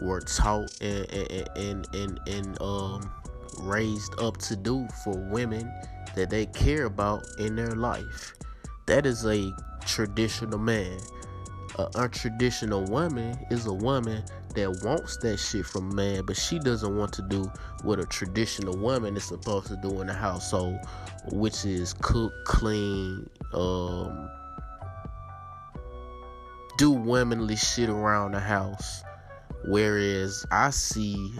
were taught and and and and, and um raised up to do for women that they care about in their life. That is a traditional man. A untraditional woman is a woman that wants that shit from man, but she doesn't want to do what a traditional woman is supposed to do in the household, which is cook, clean, um, do womanly shit around the house. Whereas I see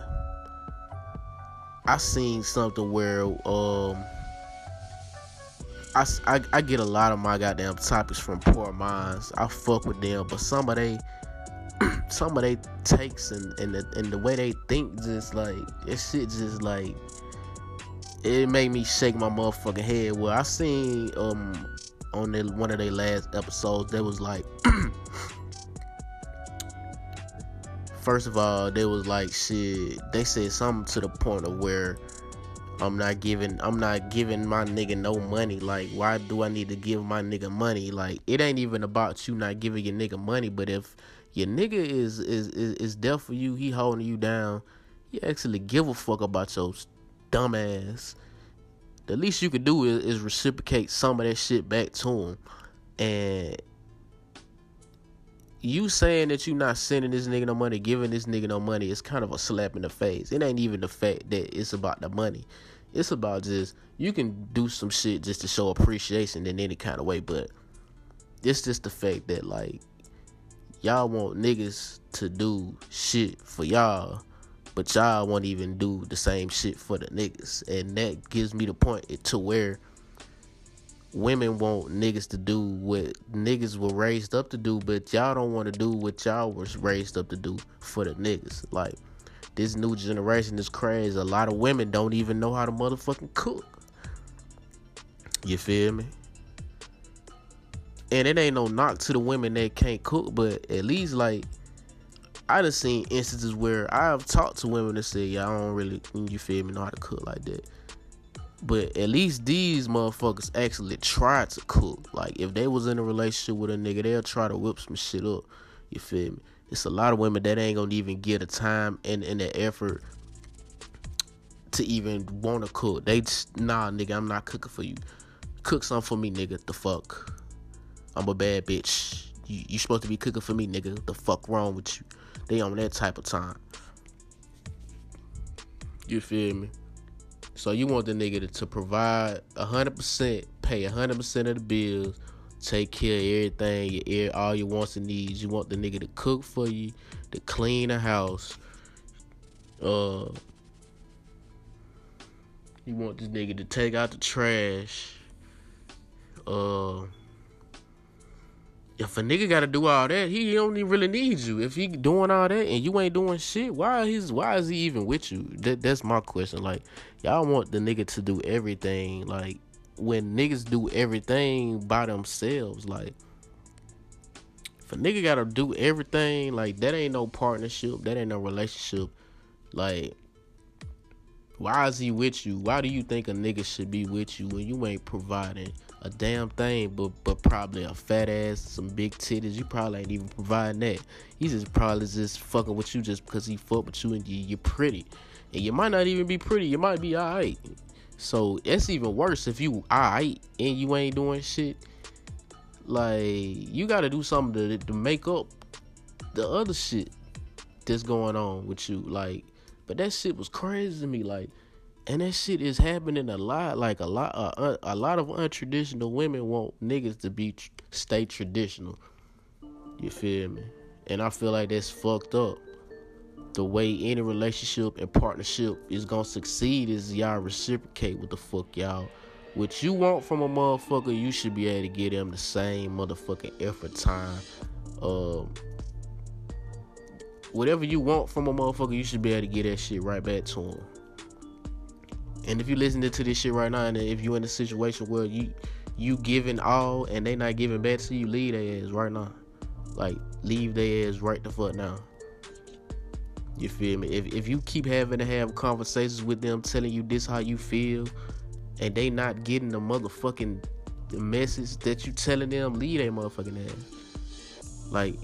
I seen something where um i i get a lot of my goddamn topics from poor minds. I fuck with them, but some of they *clears throat* some of they takes and and the, and the way they think just like it shit just like it made me shake my motherfucking head. Well, I seen um on the, one of their last episodes that was like *clears throat* first of all they was like shit they said something to the point of where I'm not giving I'm not giving my nigga no money. Like why do I need to give my nigga money? Like it ain't even about you not giving your nigga money, but if your nigga is is is, is there for you, he holding you down, you actually give a fuck about your dumb ass. The least you could do is, is reciprocate some of that shit back to him. And you saying that you're not sending this nigga no money, giving this nigga no money, is kind of a slap in the face. It ain't even the fact that it's about the money. It's about just you can do some shit just to show appreciation in any kind of way, but it's just the fact that like y'all want niggas to do shit for y'all, but y'all won't even do the same shit for the niggas, and that gives me the point to where women want niggas to do what niggas were raised up to do, but y'all don't want to do what y'all was raised up to do for the niggas. Like this new generation is crazy. A lot of women don't even know how to motherfucking cook. You feel me? And it ain't no knock to the women that can't cook, but at least like I done seen instances where I've talked to women that say, "Yeah, I don't really, you feel me, know how to cook like that." But at least these motherfuckers actually try to cook. Like if they was in a relationship with a nigga, they'll try to whip some shit up. You feel me? It's a lot of women that ain't gonna even get the time and, and the effort to even wanna cook. They just nah nigga, I'm not cooking for you. Cook something for me, nigga. The fuck? I'm a bad bitch. You you supposed to be cooking for me, nigga. The fuck wrong with you? They on that type of time. You feel me? So you want the nigga to, to provide hundred percent, pay hundred percent of the bills, take care of everything, your all your wants and needs. You want the nigga to cook for you, to clean the house. Uh, you want this nigga to take out the trash. Uh, if a nigga gotta do all that, he don't even really need you. If he doing all that and you ain't doing shit, why is why is he even with you? That that's my question. Like, y'all want the nigga to do everything. Like, when niggas do everything by themselves, like if a nigga gotta do everything, like that ain't no partnership, that ain't no relationship. Like, why is he with you? Why do you think a nigga should be with you when you ain't providing a damn thing, but but probably a fat ass, some big titties? You probably ain't even providing that. He's just probably just fucking with you just because he fuck with you and you, you're pretty, and you might not even be pretty. You might be alright. So it's even worse if you alright and you ain't doing shit. Like you got to do something to to make up the other shit that's going on with you. Like, but that shit was crazy to me. Like, and that shit is happening a lot. Like a lot, uh, a lot of untraditional women want niggas to be stay traditional. You feel me? And I feel like that's fucked up. The way any relationship and partnership is gonna succeed is y'all reciprocate what the fuck y'all. What you want from a motherfucker, you should be able to give them the same motherfucking effort, time, um, whatever you want from a motherfucker, you should be able to get that shit right back to him. And if you listening to this shit right now, and if you in a situation where you you giving all and they not giving back to you, leave their ass right now. Like leave their ass right the fuck now. You feel me? If if you keep having to have conversations with them, telling you this how you feel, and they not getting the motherfucking message that you telling them, leave their motherfucking ass. Like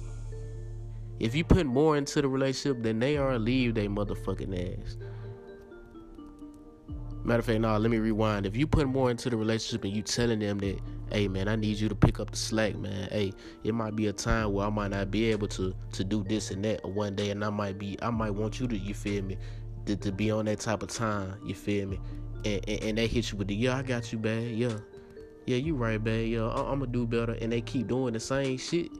if you put more into the relationship than they are, leave they motherfucking ass. Matter of fact, nah, let me rewind. If you put more into the relationship and you telling them that, hey man, I need you to pick up the slack, man. Hey, it might be a time where I might not be able to to do this and that one day, and I might be, I might want you to, you feel me, to, to be on that type of time, you feel me, and, and, and they hit you with the, yeah, I got you, bad, yeah, yeah, you right, bad, yeah, I, I'm gonna do better, and they keep doing the same shit,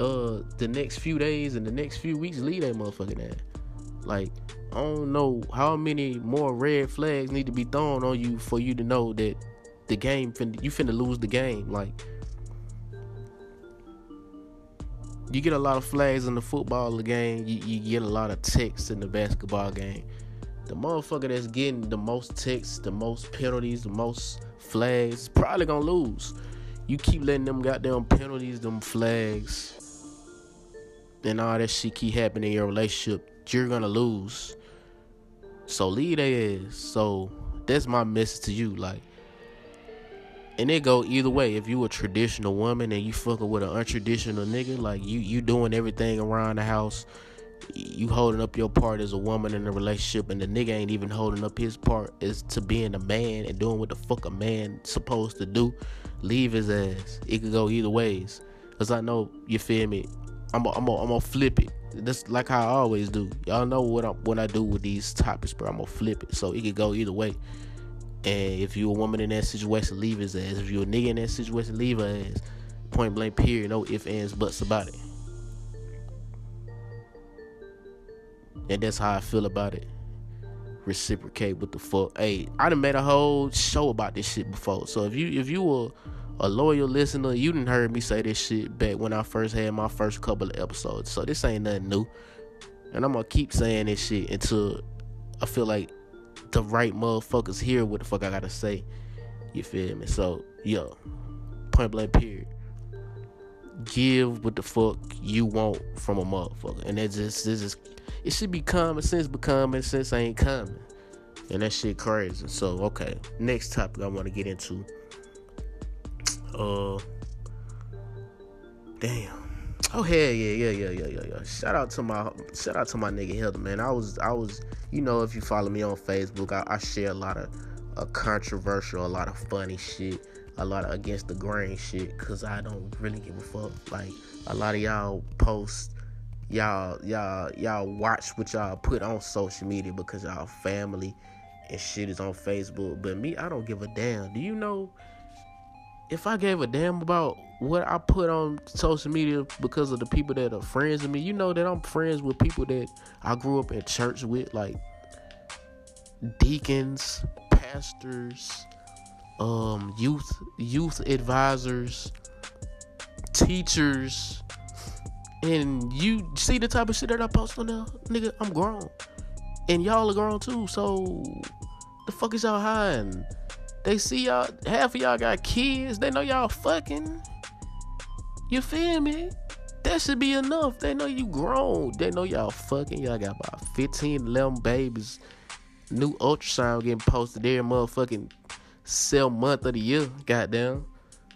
uh, the next few days and the next few weeks, leave that motherfucking ass. Like, I don't know how many more red flags need to be thrown on you for you to know that the game finna, you finna lose the game. Like you get a lot of flags in the football game. You, you get a lot of texts in the basketball game. The motherfucker that's getting the most texts, the most penalties, the most flags, probably gonna lose. You keep letting them goddamn penalties, them flags, and all that shit keep happening in your relationship, you're gonna lose. So leave their ass. So that's my message to you. Like, and it go either way. If you a traditional woman and you fucking with an untraditional nigga, like you you doing everything around the house, you holding up your part as a woman in a relationship, and the nigga ain't even holding up his part as to being a man and doing what the fuck a man supposed to do. Leave his ass. It could go either ways. Cause I know you feel me. I'm a, I'm a, I'm gonna flip it. That's like how I always do. Y'all know what I what I do with these topics, bro. I'm gonna flip it, so it could go either way. And if you're a woman in that situation, leave his ass. If you're a nigga in that situation, leave her ass. Point blank, period. No ifs, ands, buts about it. And that's how I feel about it. Reciprocate what the fuck. Hey, I done made a whole show about this shit before. So if you if you were a loyal listener, you didn't heard me say this shit back when I first had my first couple of episodes. So this ain't nothing new. And I'm gonna keep saying this shit until I feel like the right motherfuckers hear what the fuck I gotta say. You feel me? So, yo, point blank period. Give what the fuck you want from a motherfucker. And that just this is it should be common sense, but common sense ain't common. And that shit crazy. So, okay. Next topic I wanna get into. Uh damn. Oh hell yeah, yeah, yeah, yeah, yeah, yeah. Shout out to my shout out to my nigga Hilda, man. I was I was you know if you follow me on Facebook, I, I share a lot of uh, controversial, a lot of funny shit, a lot of against the grain shit, cause I don't really give a fuck. Like a lot of y'all post y'all y'all y'all watch what y'all put on social media because y'all family and shit is on Facebook. But me, I don't give a damn. Do you know if I gave a damn about what I put on social media because of the people that are friends with me, you know that I'm friends with people that I grew up in church with, like deacons, pastors, um, youth youth advisors, teachers, and you see the type of shit that I post on there, nigga. I'm grown, and y'all are grown too. So the fuck is y'all hiding? They see y'all, half of y'all got kids. They know y'all fucking. You feel me? That should be enough. They know you grown. They know y'all fucking. Y'all got about 15, 11 babies. New ultrasound getting posted every motherfucking cell month of the year. Goddamn.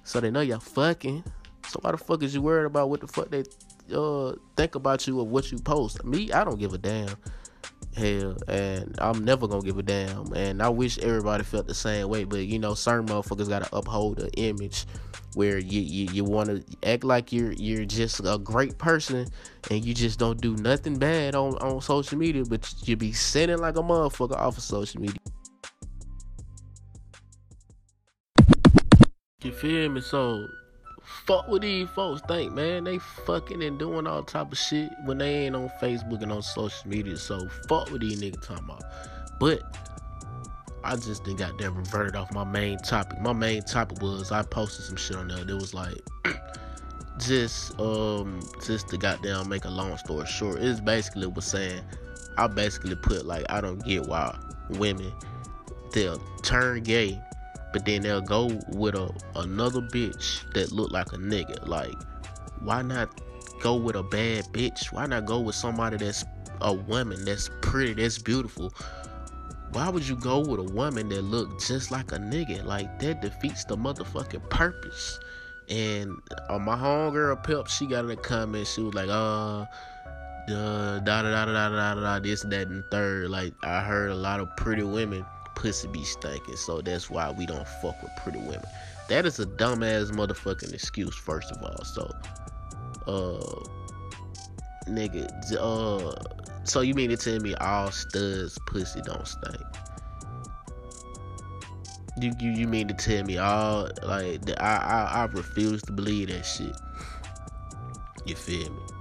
So they know y'all fucking. So why the fuck is you worried about what the fuck they uh think about you or what you post? Me, I don't give a damn. Hell, and I'm never gonna give a damn. And I wish everybody felt the same way. But you know, certain motherfuckers gotta uphold an image where you you, you want to act like you're you're just a great person and you just don't do nothing bad on on social media, but you be sending like a motherfucker off of social media. You feel me? So fuck what these folks think, man. They fucking and doing all type of shit when they ain't on Facebook and on social media. So fuck what these niggas talking about. But I just didn't got that reverted off my main topic. My main topic was I posted some shit on there. It was like *clears throat* just um just to goddamn make a long story short. It's basically was saying I basically put like I don't get why women they'll turn gay but then they'll go with a another bitch that look like a nigga. Like, why not go with a bad bitch? Why not go with somebody that's a woman that's pretty, that's beautiful? Why would you go with a woman that look just like a nigga? Like that defeats the motherfucking purpose. And uh, my homegirl Pep, she got in the comments. She was like, "Uh, da da da da da da da this, that, and third. Like I heard a lot of pretty women pussy be stinking, so that's why we don't fuck with pretty women. That is a dumbass motherfucking excuse, first of all. So, uh, nigga, uh, so you mean to tell me all studs pussy don't stink? You you, you mean to tell me all like I, I I refuse to believe that shit. You feel me?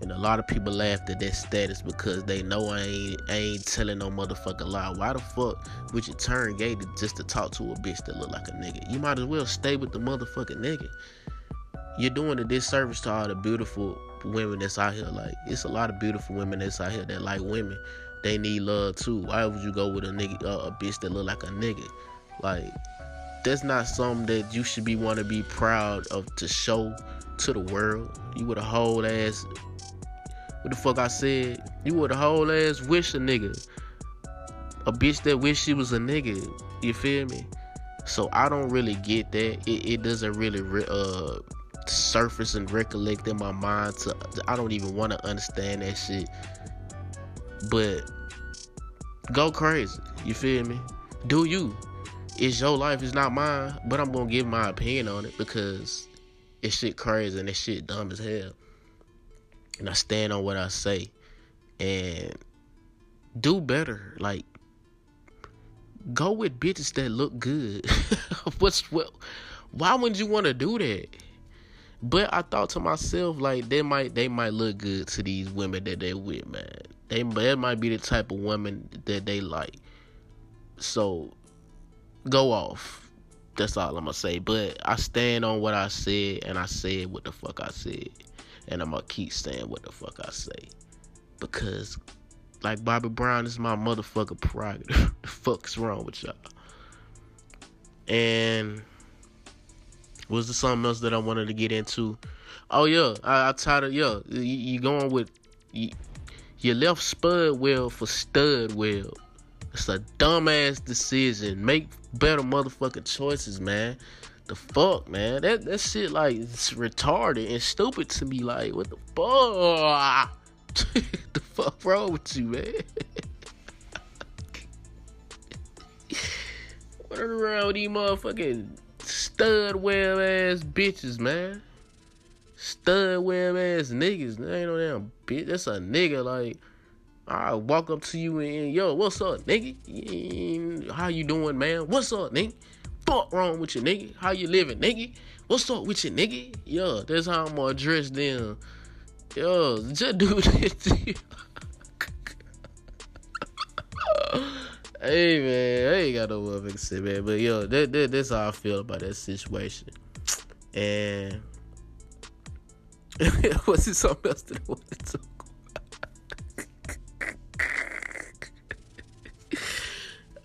And a lot of people laughed at that status because they know I ain't I ain't telling no motherfucking lie. Why the fuck would you turn gay to, just to talk to a bitch that look like a nigga? You might as well stay with the motherfucking nigga. You're doing a disservice to all the beautiful women that's out here. Like it's a lot of beautiful women that's out here that like women. They need love too. Why would you go with a nigga, uh, a bitch that look like a nigga? Like that's not something that you should be want to be proud of to show to the world. You would a whole ass what the fuck I said? You were the whole ass wish a nigga. A bitch that wish she was a nigga. You feel me? So I don't really get that. It, it doesn't really re- uh surface and recollect in my mind. To, I don't even want to understand that shit. But go crazy. You feel me? Do you? It's your life. It's not mine. But I'm gonna give my opinion on it because it's shit crazy and it's shit dumb as hell and I stand on what I say and do better. Like go with bitches that look good. *laughs* What's well why wouldn't you want to do that? But I thought to myself, like they might they might look good to these women that they with, man. They that might be the type of woman that they like. So go off. That's all I'm gonna say. But I stand on what I said and I said what the fuck I said and I'm gonna keep saying what the fuck I say because, like Bobby Brown is my motherfucker prerogative. *laughs* the fuck's wrong with y'all? And was there something else that I wanted to get into? Oh yeah, I, I tired of yeah. You, you going with you, you left Spud Webb for Stud Webb. It's a dumbass decision. Make better motherfucking choices, man the fuck, man? That that shit like it's retarded and stupid to me. Like, what the fuck? *laughs* the fuck wrong with you, man? *laughs* what around with these motherfucking Stud Webb ass bitches, man? Stud web ass niggas. That ain't no damn bitch. That's a nigga. Like, I walk up to you and yo, what's up, nigga? How you doing, man? What's up, nigga? Fuck wrong with you, nigga? How you living, nigga? What's up with you, nigga? Yo, that's how I'm gonna address them. Yo, just do *laughs* this. hey man, I ain't got no motherfucking to say, man. But yo, that, that that's how I feel about that situation. And *laughs* was it something else that I wanted to talk about?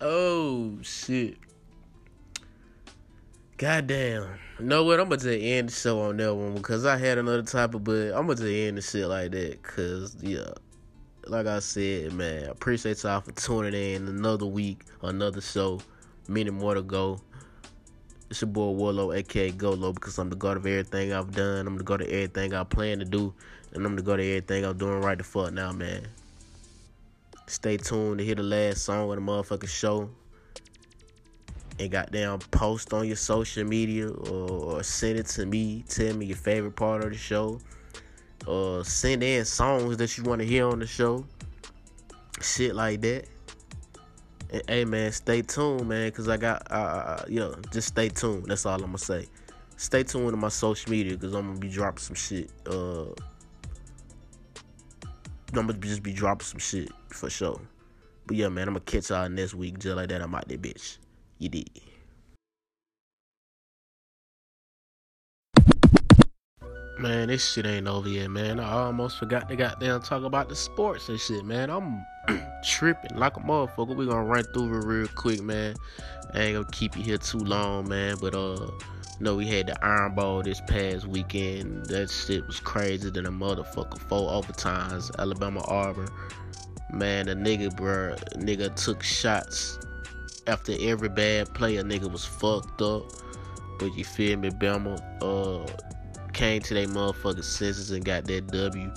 *laughs* oh shit. Goddamn. Know what? I'm gonna just end the show on that one because I had another topic, but I'm gonna just end the shit like that because, yeah. Like I said, man, I appreciate y'all for tuning in another week, another show, many more to go. It's your boy Warlow, aka GoatLow, because I'm the god of everything I've done. I'm the god of everything I plan to do, and I'm the god of everything I'm doing right the fuck now, man. Stay tuned to hear the last song of the motherfucking show and goddamn post on your social media or, or, send it to me. Tell me your favorite part of the show. Or send in songs that you want to hear on the show. Shit like that. And, hey man, stay tuned, man, cause I got uh, uh yo, just stay tuned. That's all I'm gonna say. Stay tuned to my social media, cause I'm gonna be dropping some shit. Uh, I'm gonna just be dropping some shit for sure. But yeah, man, I'm gonna catch y'all next week. Just like that, I'm out there, bitch. You did. Man, this shit ain't over yet, man. I almost forgot to goddamn talk about the sports and shit, man. I'm *clears throat* tripping like a motherfucker. We gonna run through it real quick, man. I ain't gonna keep you here too long, man. But uh, you know we had the Iron Bowl this past weekend. That shit was crazy than a motherfucker. Four overtimes, Alabama Auburn. Man, the nigga, bruh, nigga took shots after every bad play, a nigga was fucked up. But you feel me, Bama uh, came to their motherfucking senses and got that W.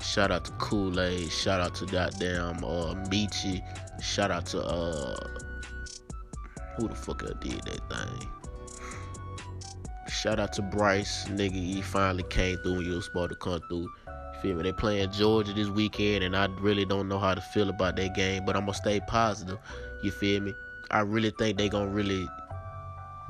Shout out to Kool Aid. Shout out to goddamn uh, Michi. Shout out to uh, who the fuck did that thing? Shout out to Bryce, nigga. He finally came through when you was supposed to come through. feel me? They playing Georgia this weekend, and I really don't know how to feel about that game, but I'm gonna stay positive. You feel me? I really think they gonna really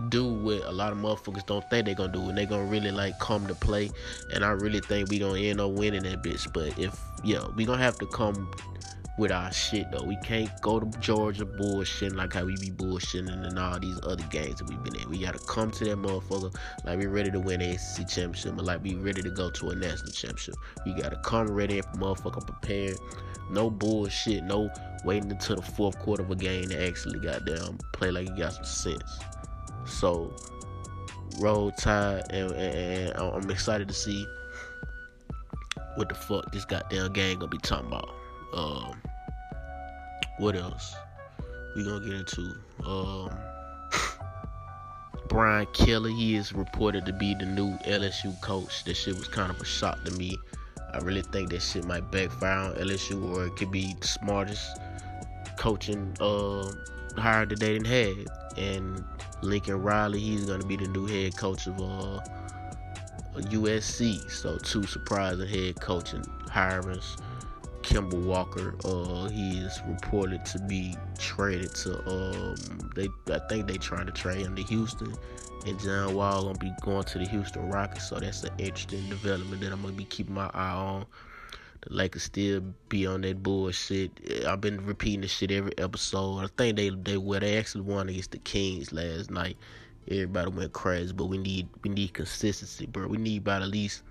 do what a lot of motherfuckers don't think they gonna do, and they gonna really like come to play. And I really think we gonna end up winning that bitch. But if yeah, we gonna have to come with our shit though. We can't go to Georgia bullshitting like how we be bullshitting in all these other games that we've been in. We gotta come to that motherfucker like we ready to win the ACC championship, but like we ready to go to a national championship. We gotta come ready motherfucker prepared. No bullshit, no waiting until the fourth quarter of a game to actually goddamn play like you got some sense. So roll tide and, and, and I'm excited to see what the fuck this goddamn game gonna be talking about. Um, what else? We gonna get into um, Brian Kelly. He is reported to be the new LSU coach. That shit was kind of a shock to me. I really think that shit might backfire on LSU, or it could be the smartest coaching uh, hire that they didn't have. And Lincoln Riley, he's gonna be the new head coach of uh, USC. So two surprising head coaching hirings. Kemba Walker. Uh, he is reported to be traded to. Um, they I think they trying to trade him to Houston, and John Wall gonna be going to the Houston Rockets. So that's an interesting development that I'm gonna be keeping my eye on. The Lakers still be on that bullshit. I've been repeating this shit every episode. I think they they were they actually won against the Kings last night. Everybody went crazy, but we need we need consistency, bro. We need about at least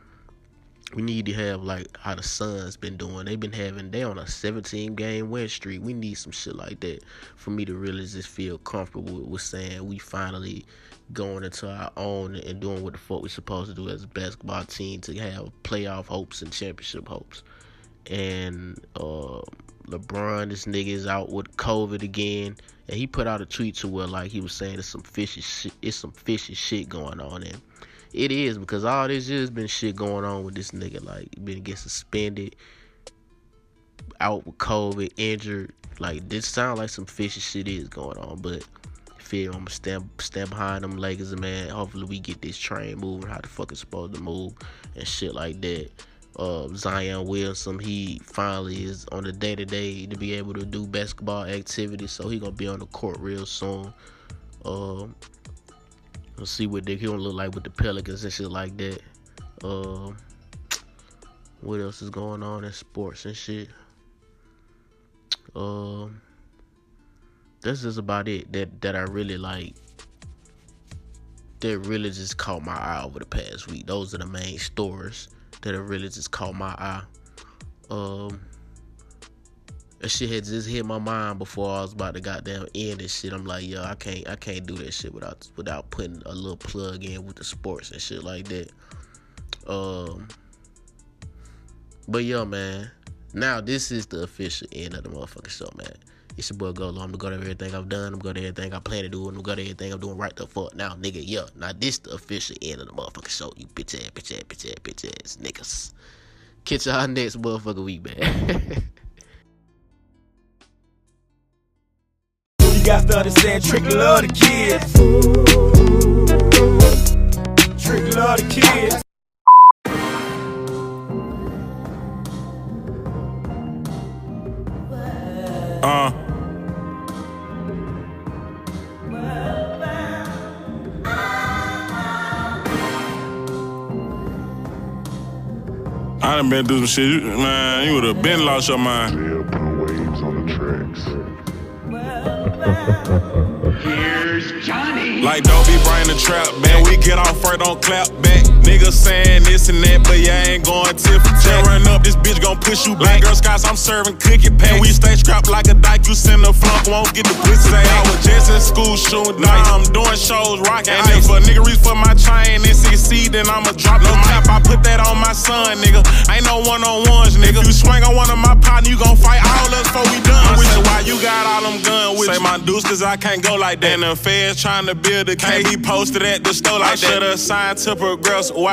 we need to have like how the Suns been doing. They've been having they on a 17 game win streak. We need some shit like that for me to really just feel comfortable with, saying we finally going into our own and doing what the fuck we supposed to do as a basketball team to have playoff hopes and championship hopes. And uh, LeBron, this nigga is out with COVID again, and he put out a tweet to where like he was saying it's some fishy shit, it's some fishy shit going on and it is because all this has been shit going on with this nigga. Like, been get suspended, out with COVID, injured. Like, this sound like some fishy shit is going on. But, feel I'm stand stand behind them Lakers, man. Hopefully, we get this train moving how the fuck it's supposed to move and shit like that. Uh, Zion Williamson, he finally is on the day to day to be able to do basketball activities, so he gonna be on the court real soon. Um, We'll see what they gonna look like with the Pelicans and shit like that. Um, what else is going on in sports and shit? Um, that's just about it. That that I really like. That really just caught my eye over the past week. Those are the main stories that have really just caught my eye. Um, that shit had just hit my mind before I was about to goddamn end this shit. I'm like, yo, I can't, I can't do that shit without without putting a little plug in with the sports and shit like that. Um, but yo, man, now this is the official end of the motherfucking show, man. It's your boy GoatLow. I'm gonna go to everything I've done. I'm gonna go to everything I plan to do. I'm gonna go to everything I'm doing right the fuck now, nigga. Yeah, now this the official end of the motherfucking show. You bitch ass, bitch ass, bitch ass, bitch ass niggas. Catch y'all next motherfucking week, man. *laughs* You got to understand, Trick love the kids. Trick love the kids. Uh. I done been through some shit, man. You would have been lost your mind. Here's Johnny. Like don't be bring the trap man. We get off first, don't clap back. Niggas saying this and that, but I ain't going tip for. Run up, this bitch gon' push you back. Girl Scouts, I'm serving cookie pack. We stay strapped like a dyke. You send a flunk, won't get the pussy. Say I was just in school shooting. Now I'm doing shows, rocking and ice. If a nigga reach for my chain and succeed, then I'ma drop the map. I put that on my son, nigga. Ain't no one on ones, nigga. If you swing on one of my partners, you gon' fight all us before we done. With you, why you got all them guns with Say my dudes, cause I can't go like that. And the feds trying to build a case. He posted at the store like that. I should've signed to progress. Why?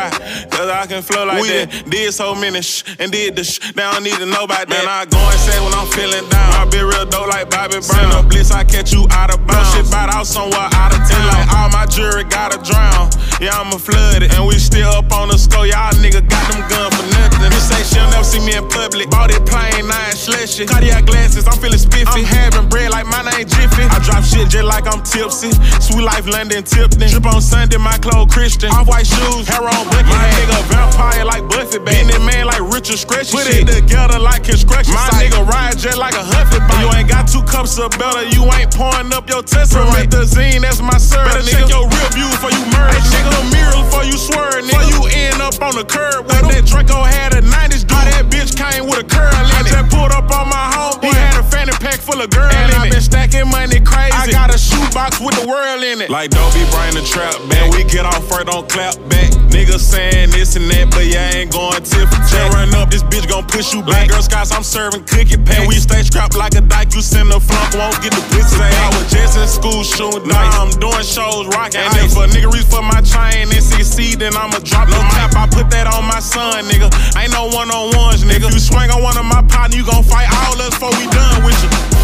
Cause I can flow like we that. Did so many sh and did the shh, they don't need to know about that. Man, I go and say when I'm feeling down. I be real dope like Bobby Brown. No bliss, I catch you out of bounds. Shit bout out somewhere out of town. Like all my jewelry gotta drown. Yeah, I'ma flood it. And we still up on the score. Y'all nigga got them guns for nothing. You say she'll never see me in public. Bought it plain, nine slushy. Cartier glasses, I'm feeling spiffy. I'm having bread like my ain't Jiffy. I drop shit just like I'm tipsy. Sweet life London Tipton. Drip on Sunday, my clothes Christian. Off white shoes, hair on bucket. My nigga vampire like Buffy, baby. That man like Richard Scratchy. Put it together like construction. My nigga ride jet like a Huffy bike. You ain't got two cups of better, you ain't pouring up your testament. The zine, that's my syrup. Better check your real view before you murder. Check the mirror before you swerve, nigga. Before you end up on the curb. With that Draco had a 90s dude. That bitch came with a curl in it. I just pulled up on my homeboy. He had a fanny pack full of girl and in I been stacking money crazy. I got a shoebox with the world in it. Like Dobie bring the trap back. We get off first, don't clap back. Niggas saying this and that, but I ain't going tip for tat. Run up, this bitch gon' push you back. Girl Scouts, I'm serving cookie pack. And we stay strapped like a dyke. You send a flunk, won't get the pussy. I was just in school shooting dice. I'm doing shows, rocking And if a nigga reach for my chain and succeed, then I'ma drop the tap. I put that on my son, nigga. Ain't no one on ones, nigga. If you swing on one of my partners, you gon' fight all us before we done with you.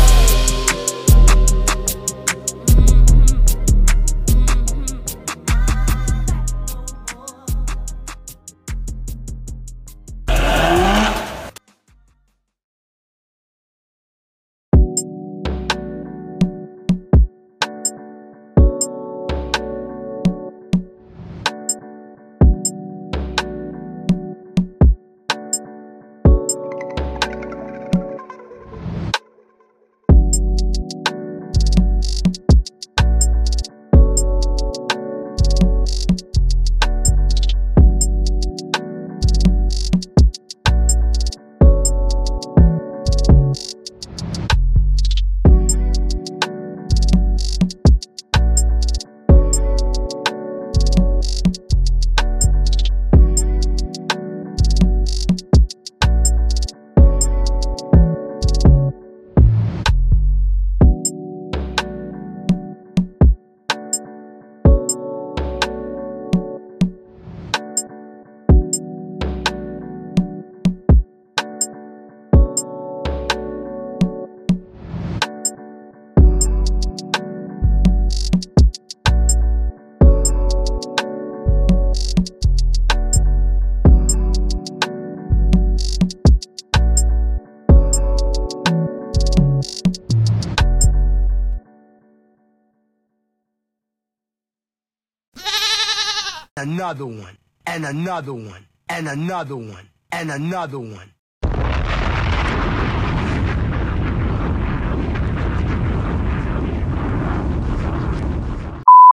Another one, and another one, and another one, and another one.